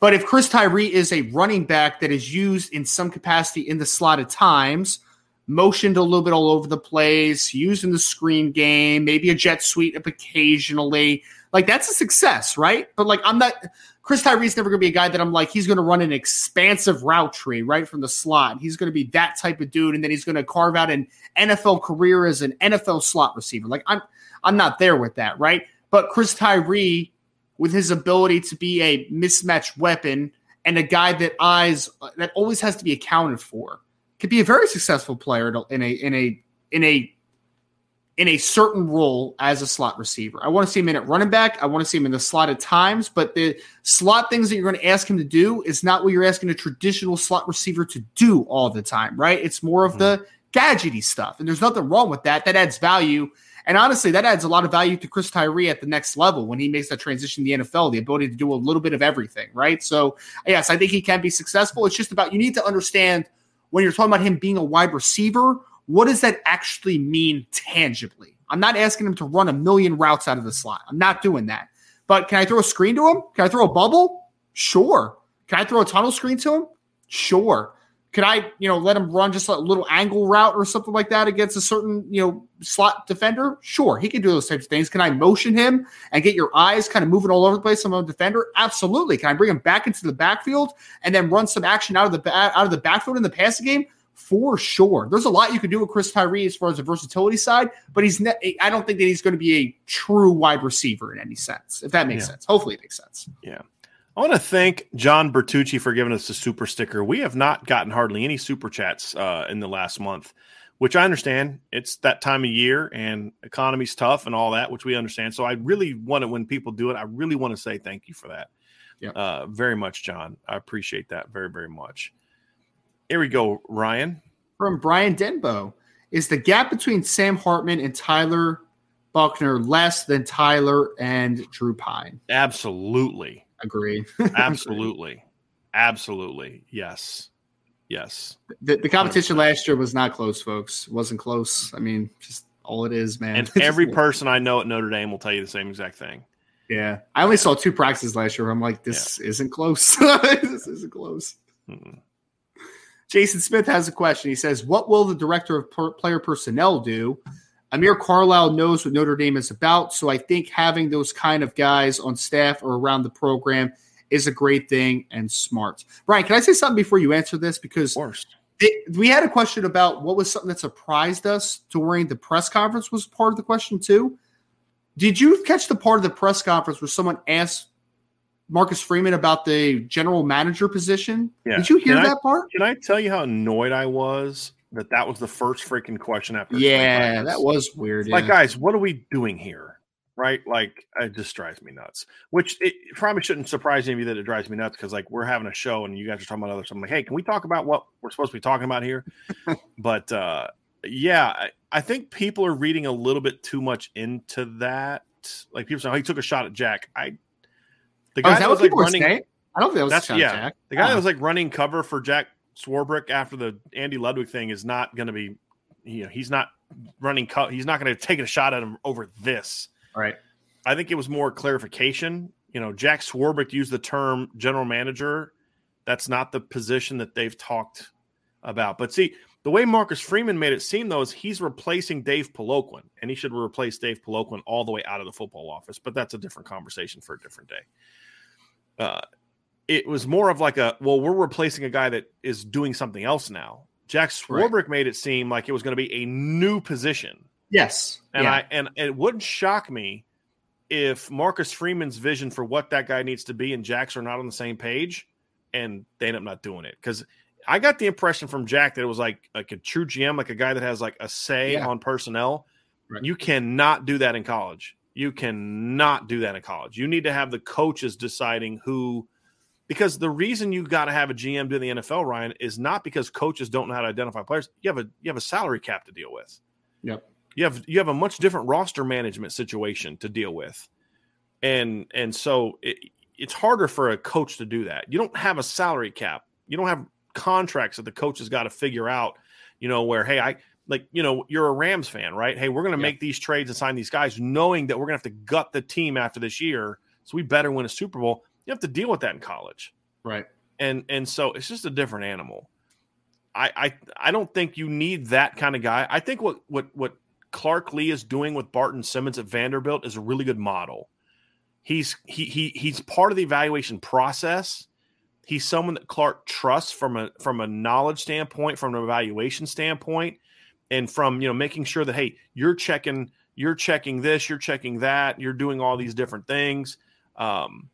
But if Chris Tyree is a running back that is used in some capacity in the slot at times, motioned a little bit all over the place, used in the screen game, maybe a jet sweep occasionally, like that's a success, right? But like, I'm not. Chris Tyree's never going to be a guy that I'm like, he's going to run an expansive route tree right from the slot. He's going to be that type of dude, and then he's going to carve out an NFL career as an NFL slot receiver. Like I'm, I'm not there with that, right? But Chris Tyree, with his ability to be a mismatched weapon and a guy that eyes that always has to be accounted for, could be a very successful player in a in a in a in a certain role as a slot receiver. I want to see him in at running back. I want to see him in the slot at times, but the slot things that you're going to ask him to do is not what you're asking a traditional slot receiver to do all the time, right? It's more of hmm. the gadgety stuff. And there's nothing wrong with that. That adds value. And honestly, that adds a lot of value to Chris Tyree at the next level when he makes that transition to the NFL, the ability to do a little bit of everything, right? So, yes, I think he can be successful. It's just about you need to understand when you're talking about him being a wide receiver, what does that actually mean tangibly? I'm not asking him to run a million routes out of the slot. I'm not doing that. But can I throw a screen to him? Can I throw a bubble? Sure. Can I throw a tunnel screen to him? Sure. Could I, you know, let him run just a little angle route or something like that against a certain, you know, slot defender? Sure, he can do those types of things. Can I motion him and get your eyes kind of moving all over the place on a defender? Absolutely. Can I bring him back into the backfield and then run some action out of the ba- out of the backfield in the passing game? For sure. There's a lot you could do with Chris Tyree as far as the versatility side, but he's ne- I don't think that he's going to be a true wide receiver in any sense, if that makes Yeah. sense. Hopefully it makes sense. I want to thank John Bertucci for giving us the super sticker. We have not gotten hardly any super chats uh, in the last month, which I understand. It's that time of year and economy's tough and all that, which we understand. So I really want to, when people do it, I really want to say thank you for that. Yep. Uh, very much, John. I appreciate that very, very much. Here we go, Ryan. from Brian Denbo. Is the gap between Sam Hartman and Tyler Buchner less than Tyler and Drew Pyne? Absolutely. Agree. Absolutely. Absolutely. Yes. Yes. the, the competition last year was not close, folks. It wasn't close. I mean, just all it is, man. And every person I know at Notre Dame will tell you the same exact thing. yeah. I only saw two practices last year. Where I'm like, this isn't close. this isn't close. Mm-mm. Jason Smith has a question. He says, "What will the director of per- player personnel do?" Amir Carlisle knows what Notre Dame is about, so I think having those kind of guys on staff or around the program is a great thing and smart. Brian, can I say something before you answer this? Because it, we had a question about what was something that surprised us during the press conference was part of the question too. Did you catch the part of the press conference where someone asked Marcus Freeman about the general manager position? Yeah. Did you hear Can I- that part? Can I tell you how annoyed I was that that was the first freaking question after? Yeah, that was weird. like, yeah. guys, what are we doing here? Right? Like, it just drives me nuts. Which it probably shouldn't surprise any of you that it drives me nuts because, like, we're having a show and you guys are talking about other stuff. I'm like, hey, can we talk about what we're supposed to be talking about here? but uh, yeah, I, I think people are reading a little bit too much into that. Like, people say, oh, he took a shot at Jack. I the Oh, guy is that that was like running. I don't think that was That's- yeah. Jack. The guy that Oh. was like running cover for Jack Swarbrick after the Andy Ludwig thing is not going to be, you know, he's not running. Co- he's not going to take a shot at him over this. right. I think it was more clarification. You know, Jack Swarbrick used the term general manager. That's not the position that they've talked about. But see, The way Marcus Freeman made it seem, though, is he's replacing Dave Peloquin, and he should replace Dave Peloquin all the way out of the football office. But that's a different conversation for a different day. Uh, it was more of like a well, we're replacing a guy that is doing something else now. Jack Swarbrick right. made it seem like it was going to be a new position. Yes, and yeah. I and it wouldn't shock me if Marcus Freeman's vision for what that guy needs to be and Jack's are not on the same page, and they end up not doing it because I got the impression from Jack that it was like like a true GM, like a guy that has like a say yeah. on personnel. Right. You cannot do that in college. You cannot do that in college. You need to have the coaches deciding who because the reason you got to have a GM do the NFL, Ryan, is not because coaches don't know how to identify players. You have a you have a salary cap to deal with. Yep. You have you have a much different roster management situation to deal with, and and so it, it's harder for a coach to do that. You don't have a salary cap. You don't have contracts that the coach has got to figure out, you know, where, hey, I like, you know, you're a Rams fan, right? Hey, we're going to yeah. make these trades and sign these guys, knowing that we're going to have to gut the team after this year. So we better win a Super Bowl. You have to deal with that in college. Right. And and so it's just a different animal. I I I don't think you need that kind of guy. I think what what what Clark Lea is doing with Barton Simmons at Vanderbilt is a really good model. He's he he he's part of the evaluation process He's someone that Clark trusts from a from a knowledge standpoint, from an evaluation standpoint, and from you know making sure that hey, you're checking you're checking this, you're checking that, you're doing all these different things, um,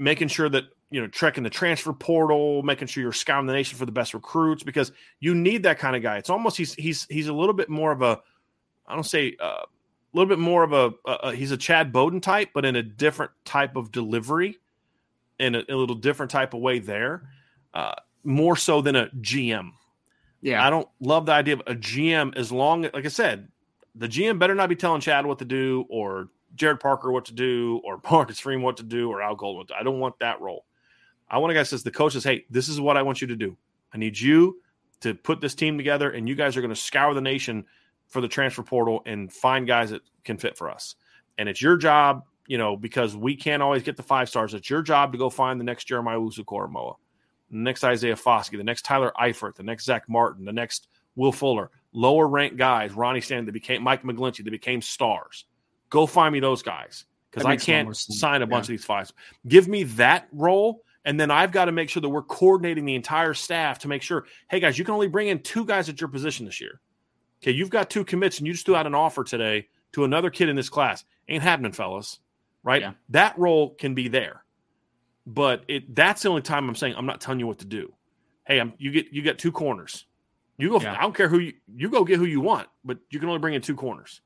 making sure that you know checking the transfer portal, making sure you're scouting the nation for the best recruits because you need that kind of guy. It's almost he's he's he's a little bit more of a I don't say uh, a little bit more of a, a, a he's a Chad Bowden type, but in a different type of delivery in a, a little different type of way there, uh, more so than a GM. Yeah, I don't love the idea of a GM as long like I said, the GM better not be telling Chad what to do or Gerad Parker what to do or Marcus Freeman what to do or Al Golden. I don't want that role. I want a guy that says the coach says, "Hey, this is what I want you to do. I need you to put this team together, and you guys are going to scour the nation for the transfer portal and find guys that can fit for us. And it's your job you know, because we can't always get the five stars. It's your job to go find the next Jeremiah Owusu-Koramoah, the next Isaiah Foskey, the next Tyler Eifert, the next Zach Martin, the next Will Fuller, lower ranked guys, Ronnie Stanley, that became Mike McGlinchey, that became stars. Go find me those guys because I can't sign a bunch yeah. of these fives. Give me that role. And then I've got to make sure that we're coordinating the entire staff to make sure, hey guys, you can only bring in two guys at your position this year. Okay, you've got two commits and you just threw out an offer today to another kid in this class. Ain't happening, fellas right? Yeah. That role can be there, but it that's the only time I'm saying I'm not telling you what to do. Hey, I'm you get you get two corners. You go. Yeah. I don't care who you you go get who you want, but you can only bring in two corners.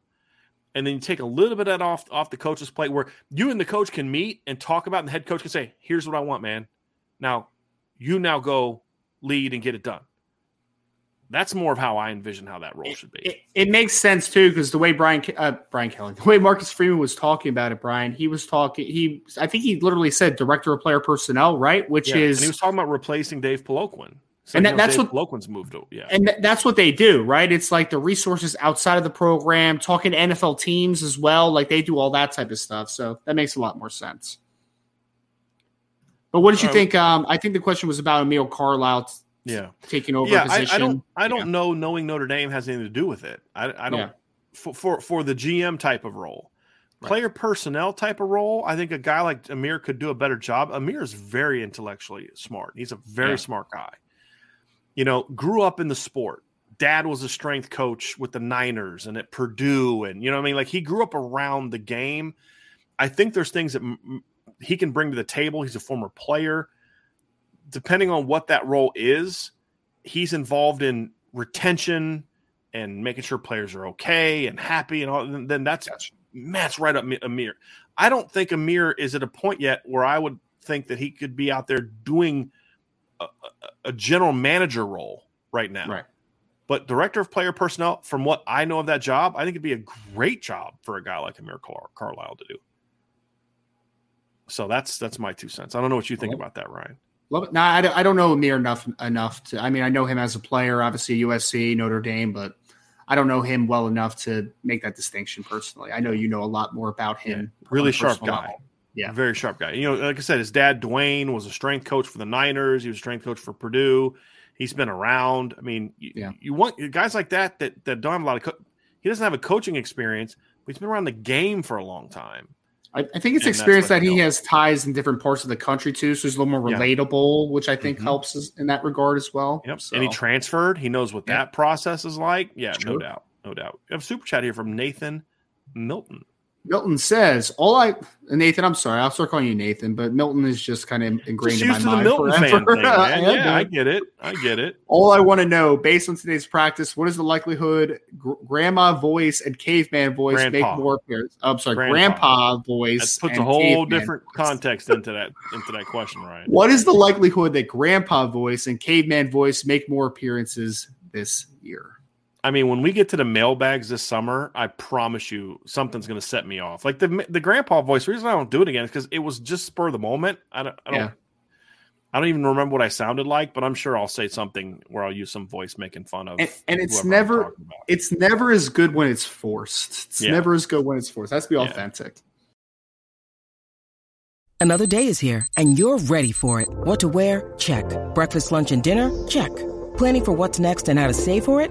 And then you take a little bit of that off off the coach's plate, where you and the coach can meet and talk about, and the head coach can say, "Here's what I want, man. Now, you now go lead and get it done." That's more of how I envision how that role should be. It, it makes sense too because the way Brian uh, Brian Kelly, the way Marcus Freeman was talking about it, Brian, he was talking. He, I think he literally said director of player personnel, right? Which yeah, is he was talking about replacing Dave Peloquin. So, and that, that's Dave what Peloquin's moved. To, yeah, and that's what they do, right? It's like the resources outside of the program, talking to NFL teams as well. Like they do all that type of stuff. So that makes a lot more sense. But what did you um, think? Um, I think the question was about Amir Carlisle yeah taking over yeah I, I, don't i don't yeah. know knowing notre dame has anything to do with it i, I don't yeah. for, for for the gm type of role right. player personnel type of role i think a guy like amir could do a better job amir is very intellectually smart he's a very yeah. smart guy you know grew up in the sport. Dad was a strength coach with the niners and at purdue and you know i mean? Like he grew up around the game. I think there's things that m- he can bring to the table. He's a former player. Depending on what that role is, he's involved in retention and making sure players are okay and happy and all. Then that's that's right up Amir. I don't think Amir is at a point yet where I would think that he could be out there doing a, a general manager role right now. Right. But director of player personnel, from what I know of that job, I think it'd be a great job for a guy like Amir Car- Carlisle to do. So that's that's my two cents. I don't know what you think about that, Ryan. Love it. Nah, I, I don't know Amir enough enough to. I mean, I know him as a player, obviously USC, Notre Dame, but I don't know him well enough to make that distinction personally. I know you know a lot more about him. Yeah, really sharp guy. Level. Yeah, very sharp guy. You know, like I said, his dad Duane was a strength coach for the Niners. He was a strength coach for Purdue. He's been around. I mean, you, Yeah. you want guys like that that that don't have a lot of. Co- he doesn't have a coaching experience, but he's been around the game for a long time. I, I think it's And experience that he has ties in different parts of the country too, so he's a little more Yeah. relatable, which I think Mhm. helps us in that regard as well. Yep. So, And he transferred. He knows what Yeah. that process is like. Yeah, no doubt. No doubt. We have a super chat here from Nathan Milton. Milton says, "All I Nathan, I'm sorry, I'll start calling you Nathan, but Milton is just kind of ingrained Just in my used to the mind Milton forever. fan thing. Yeah, Yeah, I get it. I get it. All I want to know, based on today's practice, what is the likelihood gr- grandma voice and caveman voice Grandpa. make more appearances? I'm sorry, Grandpa. grandpa That voice. puts a whole different voice. context into that into that question, Ryan. What is the likelihood that grandpa voice and caveman voice make more appearances this year? I mean, when we get to the mailbags this summer, I promise you something's going to set me off. Like the the grandpa voice. The reason I don't do it again is because it was just spur of the moment. I don't. I don't. Yeah. I don't even remember what I sounded like, but I'm sure I'll say something where I'll use some voice making fun of. And, and it's never it's never as good when it's forced. It's Yeah. never as good when it's forced. It has to be Yeah. authentic. Another day is here, and you're ready for it. What to wear? Check. Breakfast, lunch, and dinner? Check. Planning for what's next and how to save for it?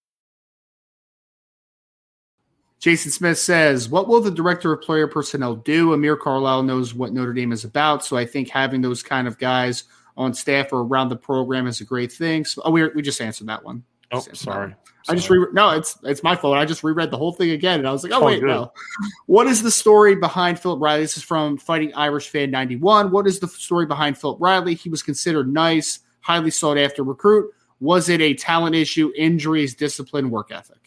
Jason Smith says, What will the director of player personnel do? Amir Carlisle knows what Notre Dame is about. So I think having those kind of guys on staff or around the program is a great thing. So, oh, we, we just answered that one. Oh, that sorry. I just Sorry. re- no, it's it's my fault. I just reread the whole thing again, and I was like, oh Oh, wait, good. no. What is the story behind Philip Riley? This is from Fighting Irish Fan ninety one. What is the story behind Philip Riley? He was considered nice, highly sought after recruit. Was it a talent issue, injuries, discipline, work ethic?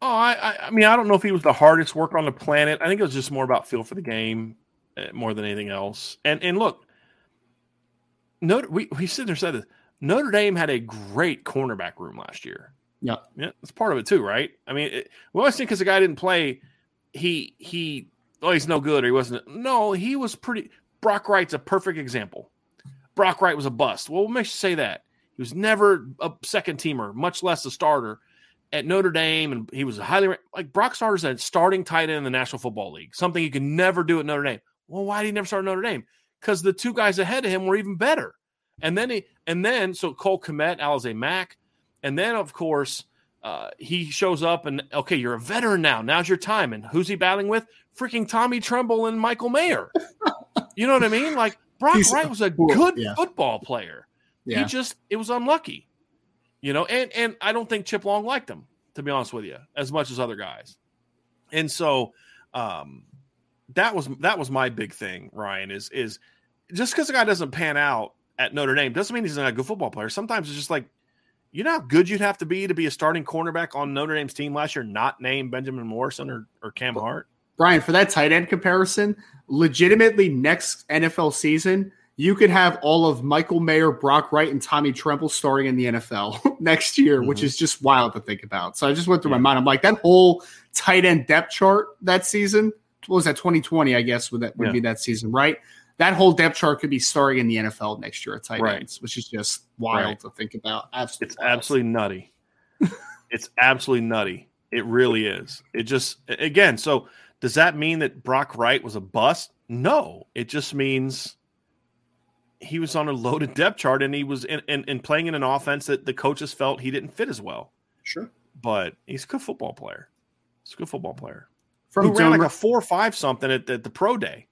Oh, I, I, I mean, I don't know if he was the hardest worker on the planet. I think it was just more about feel for the game, uh, more than anything else. And and look, Notre we we sit there and said this. Notre Dame had a great cornerback room last year. Yeah. Yeah, that's part of it too, right? I mean, it, we always think because the guy didn't play, he he oh he's no good or he wasn't. No, he was pretty. Brock Wright's a perfect example. Brock Wright was a bust. Well, what makes you say that? He was never a second teamer, much less a starter at Notre Dame, and he was a highly like Brock starters at starting tight end in the National Football League, something you could never do at Notre Dame. Well, why did he never start at Notre Dame? Because the two guys ahead of him were even better. And then he and then so Cole Kmet, Alize Mack, and then of course uh, he shows up and okay, you're a veteran now. Now's your time. And who's he battling with? Freaking Tommy Tremble and Michael Mayer. you know what I mean? Like Brock He's- Wright was a good yeah. football player. Yeah. He just it was unlucky. You know, and and I don't think Chip Long liked him, to be honest with you, as much as other guys. And so um that was that was my big thing, Ryan, is is just because a guy doesn't pan out at Notre Dame doesn't mean he's not a good football player. Sometimes it's just like you know how good you'd have to be to be a starting cornerback on Notre Dame's team last year, not named Benjamin Morrison or, or Cam Hart. Brian, for that tight end comparison, legitimately next NFL season, you could have all of Michael Mayer, Brock Wright, and Tommy Tremble starting in the NFL next year, which Mhm. is just wild to think about. So I just went through Yeah. my mind. I'm like, that whole tight end depth chart that season, what was that 2020, I guess, would that would Yeah. be that season, right? That whole depth chart could be starting in the NFL next year at tight Right. ends, which is just wild Right. to think about. Absolutely. It's wild. absolutely nutty. it's absolutely nutty. It really is. It just again. So does that mean that Brock Wright was a bust? No. It just means he was on a loaded depth chart and he was in, in, in playing in an offense that the coaches felt he didn't fit as well. sure. But he's a good football player. He's a good football player. From Who ran like a four or five something at, at the pro day.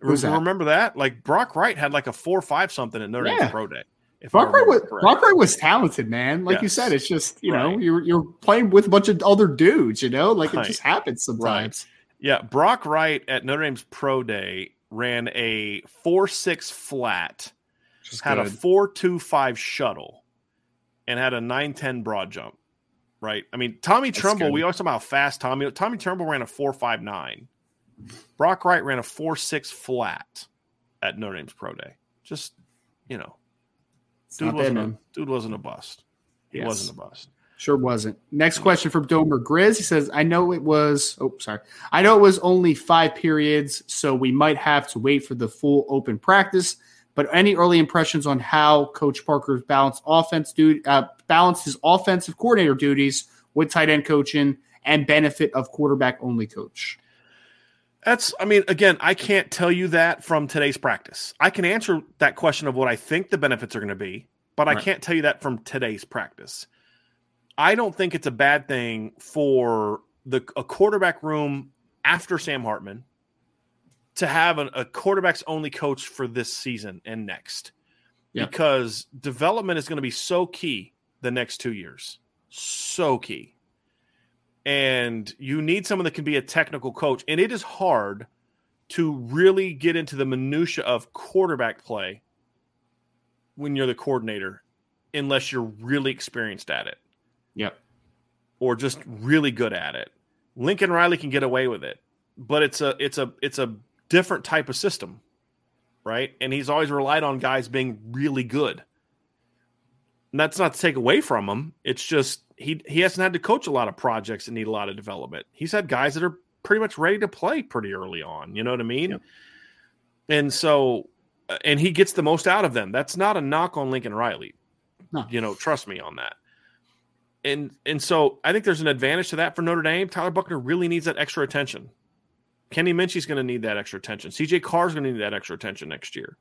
Who's? Remember that? Like Brock Wright had like a four or five something at Notre Yeah. pro day. If Brock Wright, was. Brock Wright was talented, man. Like you said, it's just you know you're you're playing with a bunch of other dudes. You know, like Right. it just happens sometimes. Yeah, Brock Wright at Notre Dame's pro day ran a four six flat, Just had a good. four two five shuttle, and had a nine ten broad jump. Right. I mean, Tommy That's Tremble. good. We always talk about how fast Tommy. Tommy Tremble ran a four five nine. Brock Wright ran a four six flat at Notre Dame's pro day. Just you know, dude bad, wasn't a, dude wasn't a bust. He Yes. wasn't a bust. Sure wasn't. Next question from Domer Grizz. He says, I know it was, oh, sorry. I know it was only five periods, so we might have to wait for the full open practice. But any early impressions on how Coach Parker's balanced offense dude, uh, balanced his offensive coordinator duties with tight end coaching and benefit of quarterback only coach? That's, I mean, again, I can't tell you that from today's practice. I can answer that question of what I think the benefits are going to be, but I can't tell you that from today's practice. I don't think it's a bad thing for the a quarterback room after Sam Hartman to have an, a quarterbacks only coach for this season and next, Yeah. because development is going to be so key the next two years, so key. And you need someone that can be a technical coach. And it is hard to really get into the minutia of quarterback play when you're the coordinator unless you're really experienced at it Yep. or just really good at it lincoln riley can get away with it but it's a it's a it's a different type of system right and he's always relied on guys being really good and that's not to take away from him. It's just he he hasn't had to coach a lot of projects that need a lot of development. He's had guys that are pretty much ready to play pretty early on. You know what I mean? Yep. And so, and he gets the most out of them. That's not a knock on Lincoln Riley. No. You know, trust me on that. And and so I think there's an advantage to that for Notre Dame. Tyler Buchner really needs that extra attention. Kenny Minchey's going to need that extra attention. CJ Carr's going to need that extra attention next year.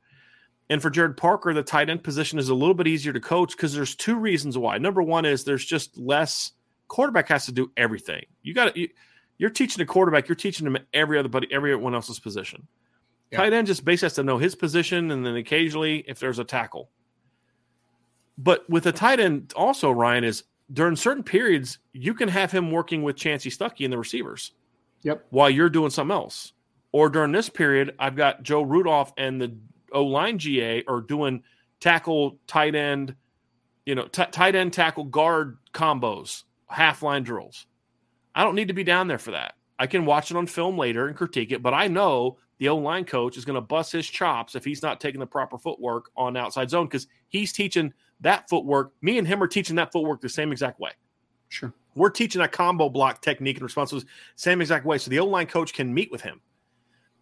And for Gerad Parker, the tight end position is a little bit easier to coach because there's two reasons why. Number one is there's just less quarterback has to do everything. You got to you, you're teaching a quarterback, you're teaching him every other buddy, everyone else's position. Yeah. Tight end just basically has to know his position and then occasionally if there's a tackle. But with a tight end, also Ryan is during certain periods you can have him working with Chansi Stuckey and the receivers Yep. while you're doing something else. Or during this period, I've got Joe Rudolph and the O line GA are doing tackle, tight end, you know, t- tight end, tackle, guard combos, half line drills. I don't need to be down there for that. I can watch it on film later and critique it, but I know the O line coach is going to bust his chops if he's not taking the proper footwork on outside zone because he's teaching that footwork. Me and him are teaching that footwork the same exact way. Sure. We're teaching that combo block technique and responses same exact way. So the O line coach can meet with him,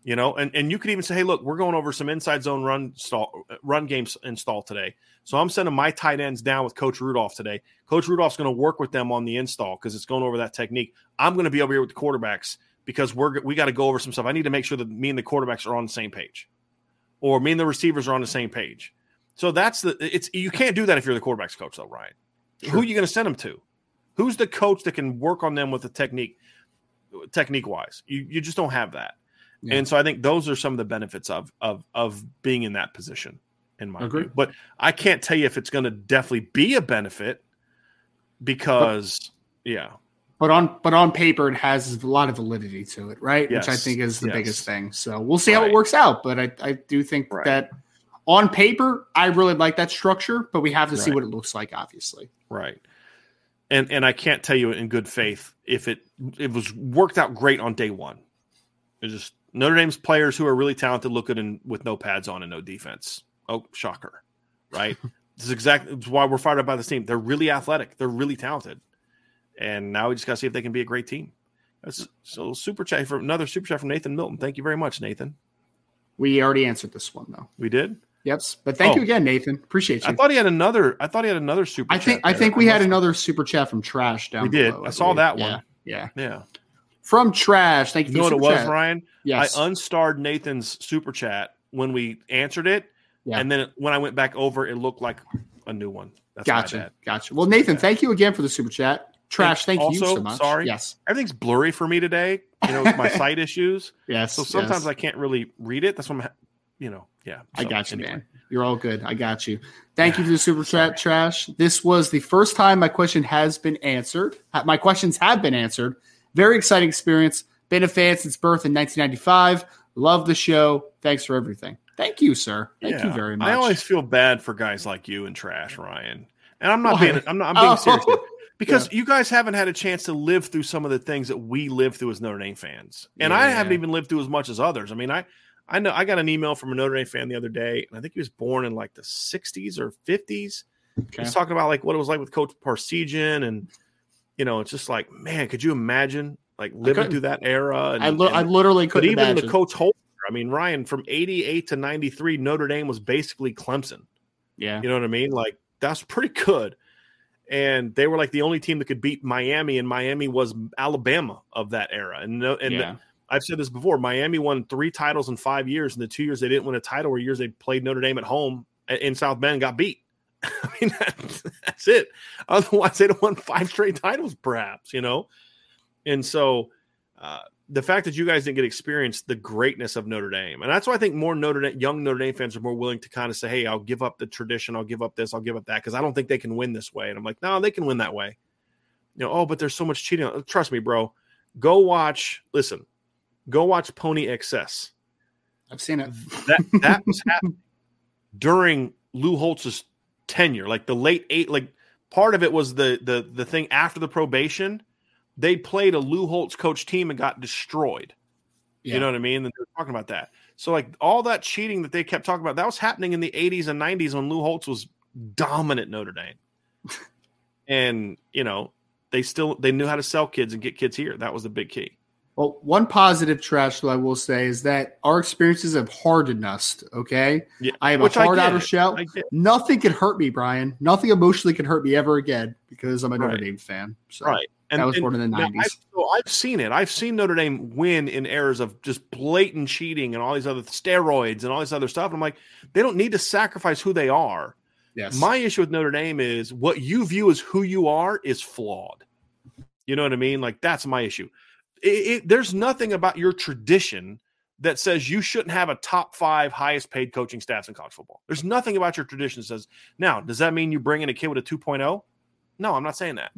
you know, and, and you could even say, hey, look, we're going over some inside zone run stall, run games install today. So I'm sending my tight ends down with Coach Rudolph today. Coach Rudolph's going to work with them on the install because it's going over that technique. I'm going to be over here with the quarterbacks because we're we got to go over some stuff. I need to make sure that me and the quarterbacks are on the same page, or me and the receivers are on the same page. So that's the it's you can't do that if you're the quarterbacks coach though, Ryan. Who are you going to send them to? Who's the coach that can work on them with the technique, technique wise? You you just don't have that, Yeah. and so I think those are some of the benefits of of of being in that position. In my Agree. view, but I can't tell you if it's going to definitely be a benefit because yeah, But on but on paper, it has a lot of validity to it, right? Which I think is the Yes. biggest thing. So we'll see how it works out. But I, I do think Right. that on paper, I really like that structure, but we have to see what it looks like, obviously. Right. And and I can't tell you in good faith if it it was worked out great on day one. It's just Notre Dame's players who are really talented look good in with no pads on and no defense. Oh, shocker. Right? this is exactly why we're fired up by this team. They're really athletic. They're really talented. And now we just gotta see if they can be a great team. That's, so super chat for another super chat from Nathan Milton. Thank you very much, Nathan. We already answered this one though. We did. Yep. But thank Oh. you again, Nathan. Appreciate you. I thought he had another. I thought he had another super. I think chat I think we had another super chat from Trash down. We did. below, I saw that one. Yeah. Yeah. From Trash. Thank you. You know what it was, chat. Ryan? Yes. I unstarred Nathan's super chat when we answered it, Yeah. and then when I went back over, it looked like a new one. That's gotcha. Gotcha. Well, Nathan, bad. thank you again for the super chat. Trash. Thank you so much. sorry. Yes. Everything's blurry for me today. You know, with my sight issues. Yes. So sometimes yes. I can't really read it. That's what I'm. You know, yeah. I got you, anyway. man. You're all good. I got you. Thank you for the super chat, Trash. This was the first time my question has been answered. My questions have been answered. Very exciting experience. Been a fan since birth in 1995. Love the show. Thanks for everything. Thank you, sir. Thank Yeah. you very much. I always feel bad for guys like you and Trash Ryan, and I'm not Why? being I'm not I'm being Oh. serious because you guys haven't had a chance to live through some of the things that we live through as Notre Dame fans, and I Yeah. haven't even lived through as much as others. I mean, I I know I got an email from a Notre Dame fan the other day, and I think he was born in like the 60s or 50s. Okay. He's talking about like what it was like with Coach Parseghian, and you know, it's just like, man, could you imagine like living through that era? And, I, li- and- I literally couldn't even imagine. the coach Holzer, I mean, Ryan, from 88 to 93, Notre Dame was basically Clemson. yeah. You know what I mean? Like, that's pretty good. And they were like the only team that could beat Miami, and Miami was Alabama of that era. And no, and yeah. I've said this before Miami won three titles in five years, and the two years they didn't win a title were years they played Notre Dame at home in South Bend got beat. I mean, that's, that's it. Otherwise, they'd have won five straight titles, perhaps, you know? And so uh, the fact that you guys didn't get experience the greatness of Notre Dame, and that's why I think more Notre Dame, young Notre Dame fans are more willing to kind of say, hey, I'll give up the tradition, I'll give up this, I'll give up that, because I don't think they can win this way. And I'm like, no, they can win that way. You know, oh, but there's so much cheating. Trust me, bro. Go watch, listen, go watch Pony Excess I've seen it. that that was happening during Lou Holtz's tenure, like the late eight. Like part of it was the the the thing after the probation. They played a Lou Holtz coach team and got destroyed. Yeah. You know what I mean? And they're talking about that. So like all that cheating that they kept talking about, that was happening in the 80s and 90s when Lou Holtz was dominant Notre Dame. and you know, they still they knew how to sell kids and get kids here. That was the big key. Well, one positive trash that I will say is that our experiences have hardened us. Okay, Yeah, I have a hard outer shell. Nothing can hurt me, Brian. Nothing emotionally can hurt me ever again because I'm a Notre Right. Dame fan. So Right. that was born in the 90s. I've, so I've seen it. I've seen Notre Dame win in eras of just blatant cheating and all these other steroids and all this other stuff. And I'm like, they don't need to sacrifice who they are. yes, My issue with Notre Dame is what you view as who you are is flawed. You know what I mean? Like that's my issue. It, it, there's nothing about your tradition that says you shouldn't have a top five highest paid coaching staffs in college football. There's nothing about your tradition that says, now, does that mean you bring in a kid with a 2.0? No, I'm not saying that.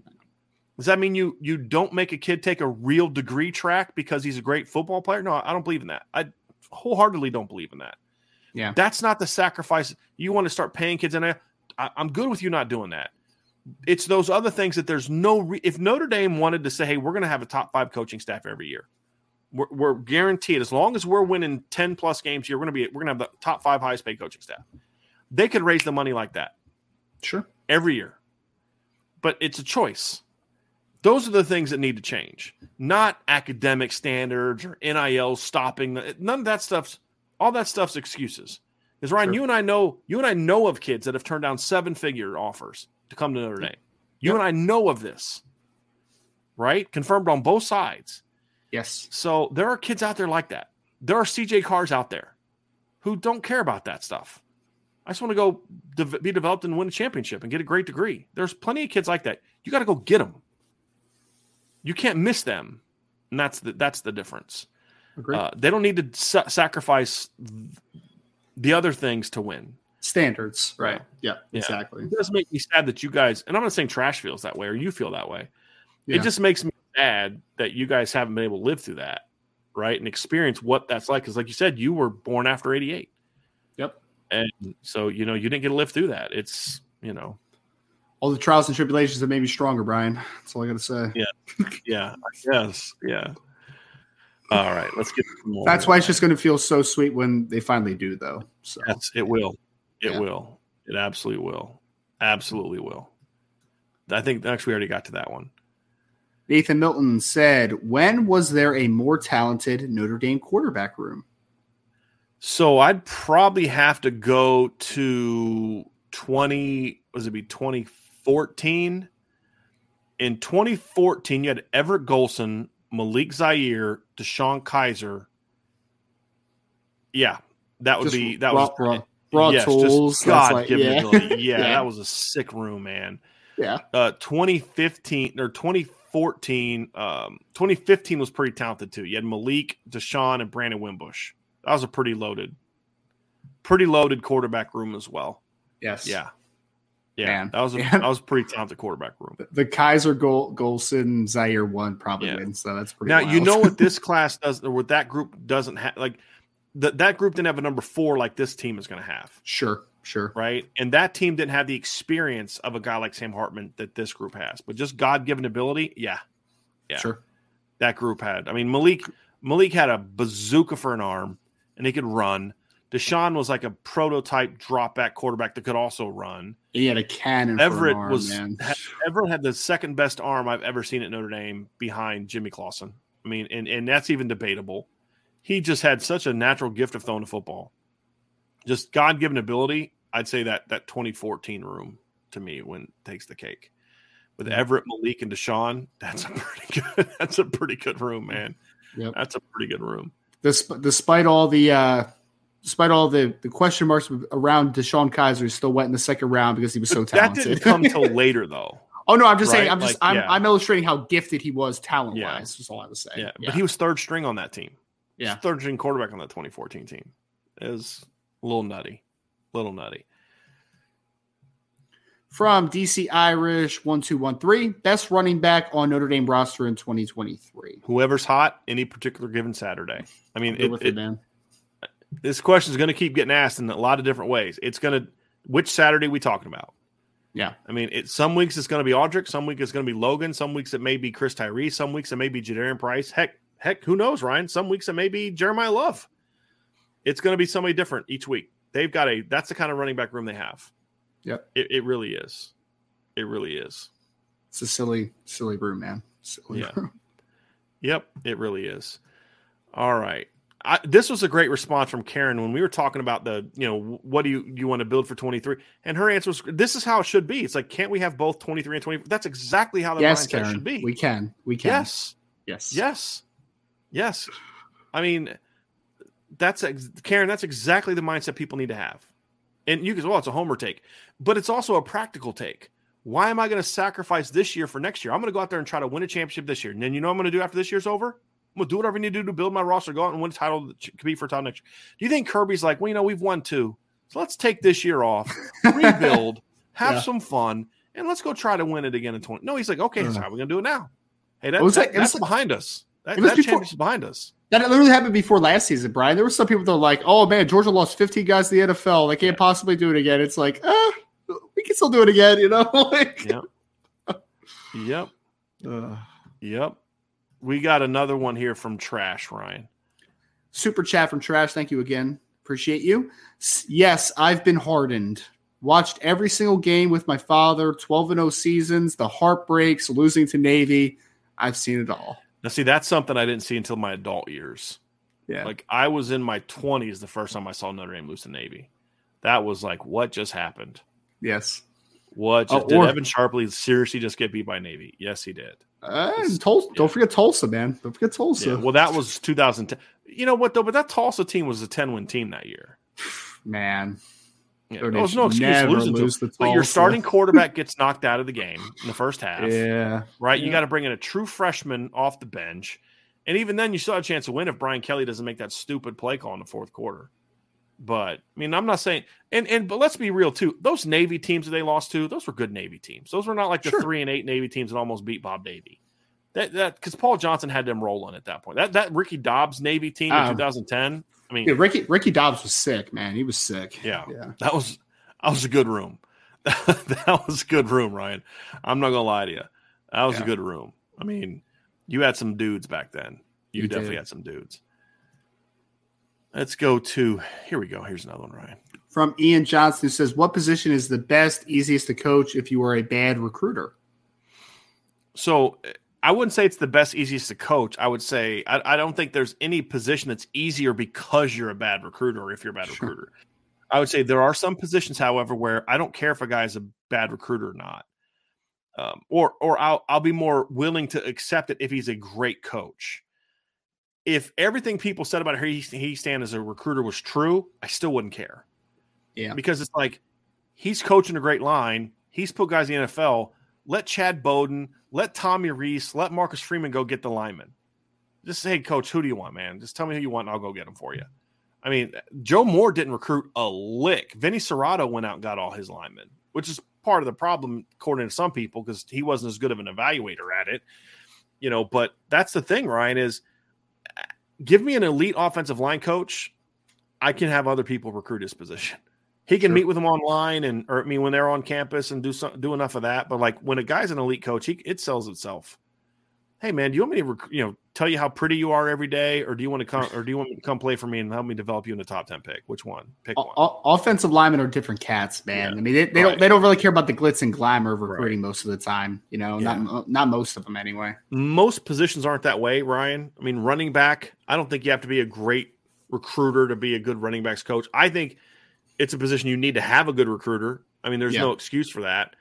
Does that mean you you don't make a kid take a real degree track because he's a great football player? No, I don't believe in that. I wholeheartedly don't believe in that. Yeah. That's not the sacrifice. You want to start paying kids, and I, I, I'm good with you not doing that. It's those other things that there's no. Re- if Notre Dame wanted to say, "Hey, we're going to have a top five coaching staff every year," we're, we're guaranteed as long as we're winning ten plus games here, we're going to be we're going to have the top five highest paid coaching staff. They could raise the money like that sure. every year. But it's a choice. Those are the things that need to change, not academic standards or NIL stopping. None of that stuff's all that stuff's excuses. Because Ryan, Sure. you and I know you and I know of kids that have turned down seven figure offers to come to Notre Dame. You Yep. and I know of this, right? Confirmed on both sides. Yes, So there are kids out there like that. There are CJ Carrs out there who don't care about that stuff. I just want to go de- be developed and win a championship and get a great degree. There's plenty of kids like that. You got to go get them. You can't miss them, and that's the that's the difference. Uh, they don't need to sa- sacrifice the other things to win. Standards, right? Yeah, Yeah. exactly. It does make me sad that you guys, and I'm not saying trash feels that way or you feel that way. Yeah. It just makes me sad that you guys haven't been able to live through that, right? And experience what that's like. Because, like you said, you were born after 88. Yep. And so, you know, you didn't get to live through that. It's, you know, All the trials and tribulations that made me stronger, Brian. That's all I got to say. Yeah. yeah, I guess. Yeah. All right. Let's get some more. That's why it's just going to feel so sweet when they finally do, though. So That's, it will. It Yeah. will. It absolutely will. Absolutely will. I think actually we already got to that one. Nathan Milton said, "When was there a more talented Notre Dame quarterback room?" So I'd probably have to go to 20, was it be 2014? In 2014, you had Everett Golson, Malik Zaire, DeShone Kizer. Yeah, that would Just be that was raw, raw yes, tools. Just God like, given yeah. ability. Yeah, Yeah. that was a sick room, man. yeah, Uh, 2015 or 2014, um, 2015 was pretty talented too. You had Malik, DeShone, and Brandon Wimbush. That was a pretty loaded, pretty loaded quarterback room as well. yes, Yeah. Yeah, Man. that was a, Yeah. that was a pretty talented quarterback room. The Kizer Gol- Golson Zaire one probably Yeah. wins, so that's pretty. Now you know what this class does, or what that group doesn't have. Like that that group didn't have a number four like this team is going to have, sure, sure. right? And that team didn't have the experience of a guy like Sam Hartman that this group has. But just God given ability, yeah, yeah. Sure. that group had. I mean, Malik Malik had a bazooka for an arm, and he could run. DeShone was like a prototype drop back quarterback that could also run. He had a cannon. for an Everett arm, was man. had, Everett had the second best arm I've ever seen at Notre Dame behind Jimmy Clausen. I mean, and, and that's even debatable. He just had such a natural gift of throwing the football. Just God given ability. I'd say that that 2014 room to me when takes the cake. With Everett, Malik, and DeShone, that's a pretty good. That's a pretty good room, man. Yep. That's a pretty good room. Desp- despite all the uh, despite all the, the question marks around DeShone Kizer, he still went in the second round because he was so But that talented. didn't come till later, though. oh no, I'm just saying. I'm just Like, I'm, yeah. I'm illustrating how gifted he was talent Yeah. wise. That's all I was saying. Yeah, but he was third string on that team. Yeah. third string quarterback on that 2014 team. is a little nutty, little nutty. from DC Irish one two one three best running back on Notre Dame roster in 2023. Whoever's hot any particular given Saturday. I mean, it, it- this question is going to keep getting asked in a lot of different ways. It's going to which Saturday we talking about? Yeah. I mean, it, some weeks it's going to be Audric, some weeks it's going to be Logan, some weeks it may be Chris Tyree, some weeks it may be Jadarian Price. Heck, heck, who knows, Ryan? Some weeks it may be Jeremiyah Love. It's going to be somebody different each week. They've got a that's the kind of running back room they have. Yep. It, it really is. It really is. It's a silly, silly room, man. Silly Yeah. room. Yep, it really is. All right. I, this was a great response from Karen when we were talking about the, you know, what do you you want to build for 23? And her answer was, this is how it should be. It's like, can't we have both 23 and 24? That's exactly how the Yes, mindset Karen. should be. We can. We can. yes. Yes. Yes. Yes. I mean, that's ex- Karen, that's exactly the mindset people need to have. And you can, well, it's a homer take, but it's also a practical take. Why am I going to sacrifice this year for next year? I'm going to go out there and try to win a championship this year. And then you know what I'm going to do after this year's over? I'm going to do whatever I need to do to build my roster, go out and win a title, that ch- compete for a title next year. Do you think Kirby's like, well, you know, we've won two. So let's take this year off, rebuild, have Yeah. some fun, and let's go try to win it again in 20. No, he's like, okay, so how are we going to do it now? Hey, that, It was that- like- was that's like- behind us. That, it was that before- behind us. That literally happened before last season, Brian. There were some people that were like, "Oh man, Georgia lost 15 guys in the NFL. They can't Yeah. possibly do it again." It's like, uh, we can still do it again, you know? like, Yep. Yep. uh, Yep. We got another one here from Trash, Ryan. super chat from Trash. Thank you again. Appreciate you. Yes, I've been hardened. Watched every single game with my father. 12 and 0 seasons, the heartbreaks, losing to Navy. I've seen it all. Now, see, that's something I didn't see until my adult years. Yeah. Like, I was in my 20s the first time I saw Notre Dame lose to Navy. That was like, what just happened? yes. What just, Oh, did or- Evan Sharpley seriously just get beat by Navy? Yes, he did. Uh, yeah. Don't forget Tulsa, man. Don't forget Tulsa. Yeah. Well, that was 2010. You know what, though? But that Tulsa team was a 10 win team that year. man. Yeah, Notre there was no excuse losing to lose to But your starting quarterback gets knocked out of the game in the first half. Yeah. right? You got to bring in a true freshman off the bench. And even then, you still have a chance to win if Brian Kelly doesn't make that stupid play call in the fourth quarter. But I mean, I'm not saying, and and but let's be real too. Those Navy teams that they lost to, those were good Navy teams. Those were not like the Sure. three and eight Navy teams that almost beat Bob Davie. That that because Paul Johnson had them rolling at that point. That that Ricky Dobbs Navy team in Um, 2010. I mean, Yeah, Ricky Ricky Dobbs was sick, man. He was sick. Yeah. Yeah. that was that was a good room. that was a good room, Ryan. I'm not gonna lie to you. That was Yeah. a good room. I mean, you had some dudes back then. You, You definitely did. had some dudes. Let's go to here we go. Here's another one, Ryan. From Ian Johnson, who says, "What position is the best, easiest to coach if you are a bad recruiter?" So I wouldn't say it's the best, easiest to coach. I would say I, I don't think there's any position that's easier because you're a bad recruiter or if you're a bad Sure. recruiter. I would say there are some positions, however, where I don't care if a guy is a bad recruiter or not. Um, or or I'll I'll be more willing to accept it if he's a great coach. If everything people said about he he stand as a recruiter was true, I still wouldn't care. Yeah. Because it's like he's coaching a great line. He's put guys in the NFL. Let Chad Bowden, let Tommy Rees, let Marcus Freeman go get the lineman. Just say, hey, coach, who do you want, man? Just tell me who you want, and I'll go get them for you. I mean, Joe Moore didn't recruit a lick. Vinny Cerrato went out and got all his linemen, which is part of the problem, according to some people, because he wasn't as good of an evaluator at it. You know, but that's the thing, Ryan, is uh, give me an elite offensive line coach. I can have other people recruit his position. He can sure. meet with them online and, or I mean, when they're on campus and do some, do enough of that. But like when a guy's an elite coach, he, it sells itself. Hey man, do you want me to, rec- you know, tell you how pretty you are every day, or do you want to come, or do you want me to come play for me and help me develop you in the top ten pick? Which one? Pick one. O- offensive linemen are different cats, man. Yeah. I mean, they, they right. don't they don't really care about the glitz and glamour of recruiting right. most of the time. You know, yeah. not not most of them anyway. Most positions aren't that way, Ryan. I mean, running back. I don't think you have to be a great recruiter to be a good running backs coach. I think it's a position you need to have a good recruiter. I mean, there's yeah. no excuse for that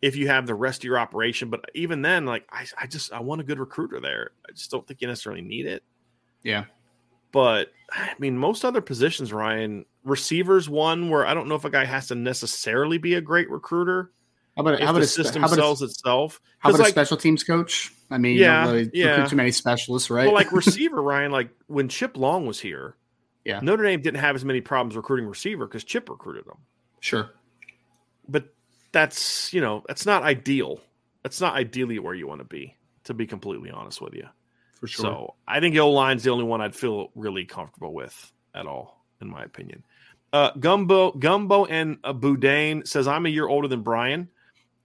if you have the rest of your operation. But even then, like I, I just I want a good recruiter there. I just don't think you necessarily need it. Yeah. But I mean, most other positions, Ryan, receivers one where I don't know if a guy has to necessarily be a great recruiter. How about, how about the a, system how about sells a, itself? How about like, a special teams coach? I mean, yeah, really yeah. too many specialists, right? Well, like receiver, Ryan, like when Chip Long was here, yeah, Notre Dame didn't have as many problems recruiting receiver because Chip recruited them. Sure, but that's you know that's not ideal. That's not ideally where you want to be, to be completely honest with you. For sure. So I think O line's the only one I'd feel really comfortable with at all, in my opinion. Uh, Gumbo Gumbo and uh, Boudin says I'm a year older than Brian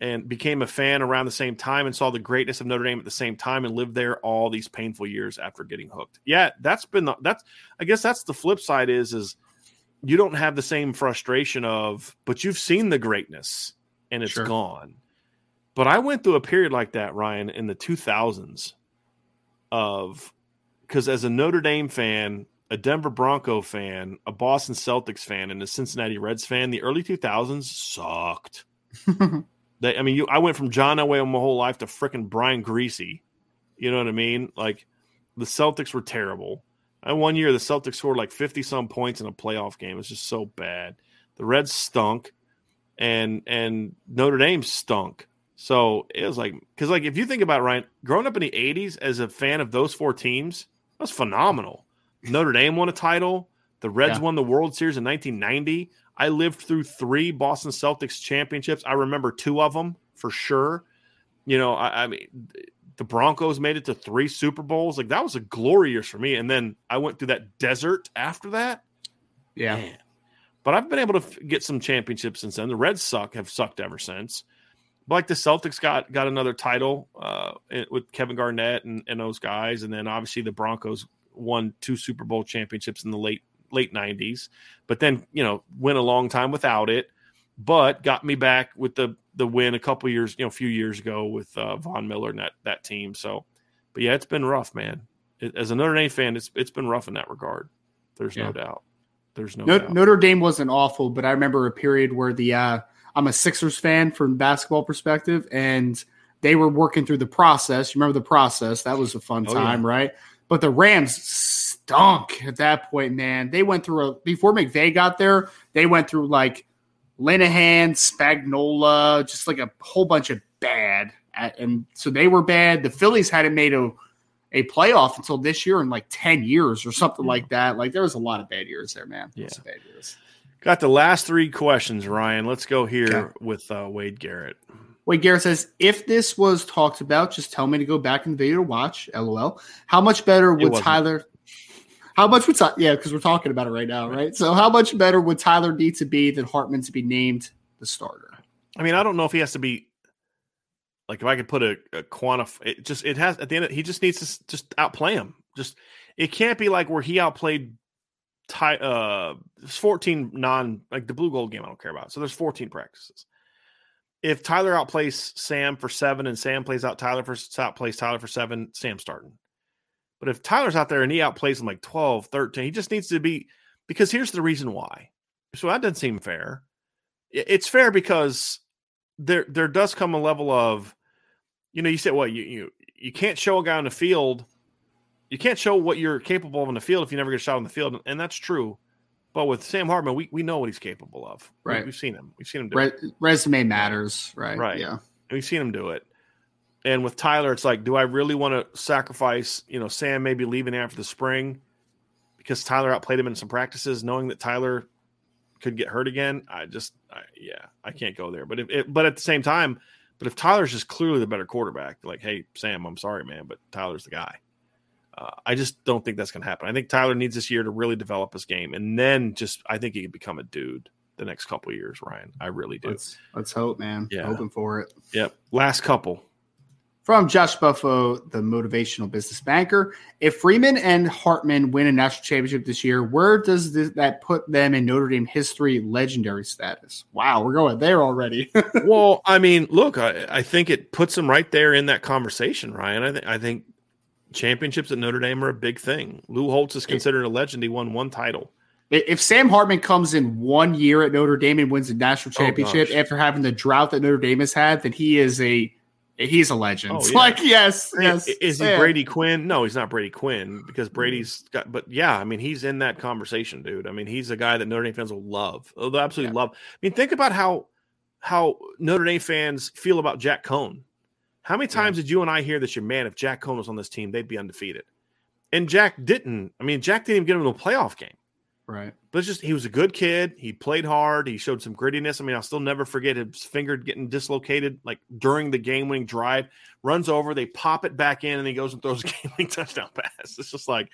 and became a fan around the same time and saw the greatness of Notre Dame at the same time and lived there all these painful years after getting hooked. Yeah, that's been the, that's I guess that's the flip side is is you don't have the same frustration of but you've seen the greatness and it's sure. gone. But I went through a period like that, Ryan, in the 2000s of because as a Notre Dame fan, a Denver Bronco fan, a Boston Celtics fan, and a Cincinnati Reds fan, the early 2000s sucked. they, I mean, you, I went from John Elway my whole life to freaking Brian Griese. You know what I mean? Like the Celtics were terrible. And one year the Celtics scored like 50 some points in a playoff game. It's just so bad. The Reds stunk and and Notre Dame stunk. So it was like because like if you think about it, Ryan, growing up in the '80s as a fan of those four teams, that was phenomenal. Notre Dame won a title. The Reds yeah. won the World Series in 1990. I lived through three Boston Celtics championships. I remember two of them for sure. You know, I, I mean, the Broncos made it to three Super Bowls. Like that was a glory years for me. And then I went through that desert after that. Yeah. Man, but I've been able to get some championships since then. The Reds suck, have sucked ever since. But like the Celtics got got another title uh, with Kevin Garnett and, and those guys, and then obviously the Broncos won two Super Bowl championships in the late late '90s. But then you know went a long time without it, but got me back with the the win a couple years, you know, a few years ago with uh, Von Miller and that that team. So, but yeah, it's been rough, man. It, as a Notre Dame fan, it's it's been rough in that regard. There's yeah. no doubt. There's no, no Notre Dame wasn't awful, but I remember a period where the uh, I'm a Sixers fan from basketball perspective, and they were working through the process. You remember the process? That was a fun oh, time, yeah. right? But the Rams stunk at that point, man. They went through a before McVay got there. They went through like Linehan, Spagnuolo, just like a whole bunch of bad, and so they were bad. The Phillies hadn't made a a playoff until this year in like 10 years or something like that. Like there was a lot of bad years there, man. Yeah. bad years. Got the last three questions, Ryan. Let's go here okay. with uh, Wade Garrett. Wade Garrett says, if this was talked about, just tell me to go back in the video to watch. LOL. How much better would Tyler? How much would yeah? Because we're talking about it right now, right? So how much better would Tyler need to be than Hartman to be named the starter? I mean, I don't know if he has to be like if I could put a, a quantify, it just it has at the end. Of, he just needs to just outplay him. Just it can't be like where he outplayed. Ty, uh, fourteen non like the blue gold game. I don't care about. So there's fourteen practices. If Tyler outplays Sam for seven and Sam plays out Tyler for outplays Tyler for seven, Sam starting. But if Tyler's out there and he outplays him like 12, 13, he just needs to be because here's the reason why. So that doesn't seem fair. It's fair because there there does come a level of, you know, you said, well, you you you can't show a guy on the field, you can't show what you're capable of in the field if you never get a shot on the field, and that's true. But with Sam Hartman, we, we know what he's capable of. Right, we, have seen him. We've seen him do Re- it. Resume matters, right? Right. Yeah, we've seen him do it. And with Tyler, it's like, do I really want to sacrifice? You know, Sam maybe leaving after the spring because Tyler outplayed him in some practices, knowing that Tyler could get hurt again, I just, I, yeah, I can't go there. But if, it, but at the same time, but if Tyler's just clearly the better quarterback, like, hey, Sam, I'm sorry, man, but Tyler's the guy. Uh, I just don't think that's going to happen. I think Tyler needs this year to really develop his game, and then just I think he can become a dude the next couple years. Ryan, I really do. Let's, let's hope, man. Yeah. hoping for it. Yep. Last couple. From Josh Buffo, the motivational business banker. If Freeman and Hartman win a national championship this year, where does this, that put them in Notre Dame history legendary status? Wow, we're going there already. well, I mean, look, I, I think it puts them right there in that conversation, Ryan. I, th- I think championships at Notre Dame are a big thing. Lou Holtz is considered a legend. He won one title. if Sam Hartman comes in one year at Notre Dame and wins a national Oh, championship gosh. after having the drought that Notre Dame has had, then he is a he's a legend. Oh, yeah. Like yes, yes. Is he. Brady Quinn? No, he's not Brady Quinn because mm-hmm. Brady's got. But yeah, I mean, he's in that conversation, dude. I mean, he's a guy that Notre Dame fans will love. Oh, They'll absolutely love. I mean, think about how how Notre Dame fans feel about Jack Coan. How many times did you and I hear this? Your man, if Jack Coan was on this team, they'd be undefeated. And Jack didn't. I mean, Jack didn't even get him to a playoff game. Right. But it's just he was a good kid. He played hard. He showed some grittiness. I mean, I'll still never forget his finger getting dislocated like during the game winning drive. Runs over, they pop it back in, and he goes and throws a game winning touchdown pass. It's just like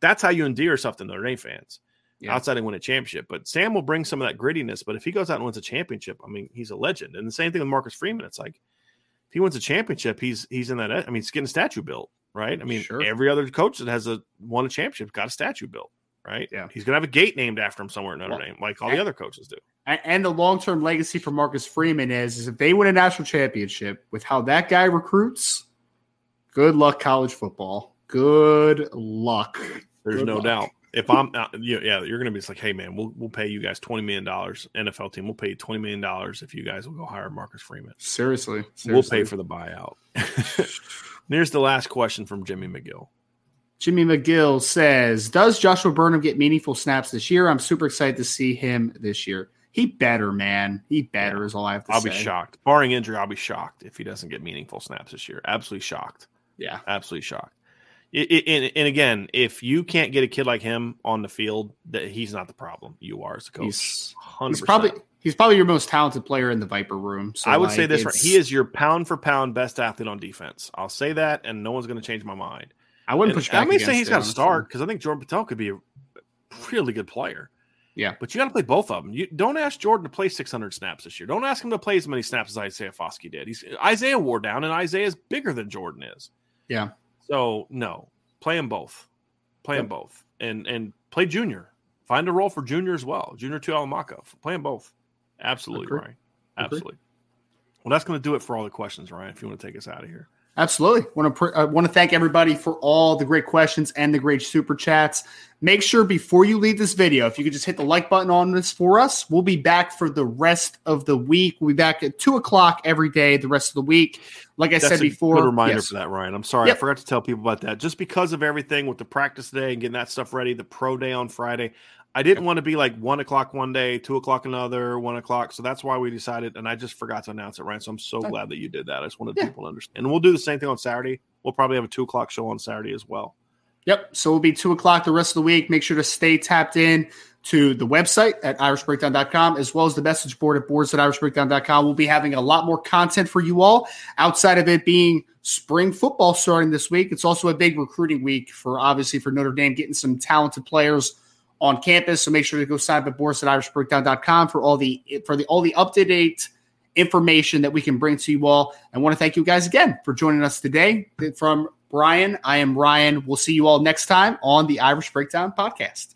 that's how you endear yourself to Notre Dame fans. Yeah. Outside of win a championship, but Sam will bring some of that grittiness. But if he goes out and wins a championship, I mean, he's a legend. And the same thing with Marcus Freeman. It's like if he wins a championship, he's he's in that. I mean, he's getting a statue built, right? I mean, Sure. every other coach that has a won a championship got a statue built, right? Yeah. he's gonna have a gate named after him somewhere in Notre Well, Dame, like all the other coaches do. And, and the long term legacy for Marcus Freeman is, is if they win a national championship with how that guy recruits, good luck college football. Good luck. There's Good no luck. doubt. If I'm, you yeah, you're gonna be just like, hey man, we'll we'll pay you guys twenty million dollars. NFL team, we'll pay you twenty million dollars if you guys will go hire Marcus Freeman. Seriously. We'll pay for the buyout. Here's the last question from Jimmy McGill. Jimmy McGill says, Does Joshua Burnham get meaningful snaps this year? I'm super excited to see him this year. He better, man. He better is all I have to say. I'll be shocked. Barring injury, I'll be shocked if he doesn't get meaningful snaps this year. Absolutely shocked. Yeah. Absolutely shocked. I- I- and, and again, if you can't get a kid like him on the field, that he's not the problem. You are as a coach. He's, 100%. he's probably he's probably your most talented player in the Viper room. So I would like, say this right. He is your pound for pound best athlete on defense. I'll say that, and no one's going to change my mind. I wouldn't push back. I may say he's got to start because I think Jordan Botelho could be a really good player. Yeah. But you got to play both of them. You don't ask Jordan to play 600 snaps this year. Don't ask him to play as many snaps as Isaiah Foskey did. He's Isaiah wore down, and Isaiah's bigger than Jordan is. Yeah. So no, play them both. Play them both, and and play Junior. Find a role for Junior as well. Junior Tuihalamaka. Play them both. Absolutely, Agree. Ryan. Absolutely. Well, that's going to do it for all the questions, Ryan. If you want to take us out of here. Absolutely. Want to pr- uh, want to thank everybody for all the great questions and the great super chats. Make sure before you leave this video, if you could just hit the like button on this for us, we'll be back for the rest of the week. We'll be back at two o'clock every day the rest of the week. Like I That's said a before, Good reminder yes. for that, Ryan. I'm sorry, Yep. I forgot to tell people about that. Just because of everything with the practice today and getting that stuff ready, the pro day on Friday, I didn't want to be like one o'clock one day, two o'clock another, one o'clock. So that's why we decided, and I just forgot to announce it, Ryan. So I'm so glad that you did that. I just wanted Yeah. people to understand. And we'll do the same thing on Saturday. We'll probably have a two o'clock show on Saturday as well. Yep. So we'll be two o'clock the rest of the week. Make sure to stay tapped in to the website at irishbreakdown.com as well as the message board at boards at irishbreakdown.com. We'll be having a lot more content for you all outside of it being spring football starting this week. It's also a big recruiting week for obviously for Notre Dame getting some talented players on campus. So make sure to go sign up at boards at irishbreakdown.com for all the for the all the up to date information that we can bring to you all. I want to thank you guys again for joining us today. From Brian, I am Ryan. We'll see you all next time on the Irish Breakdown podcast.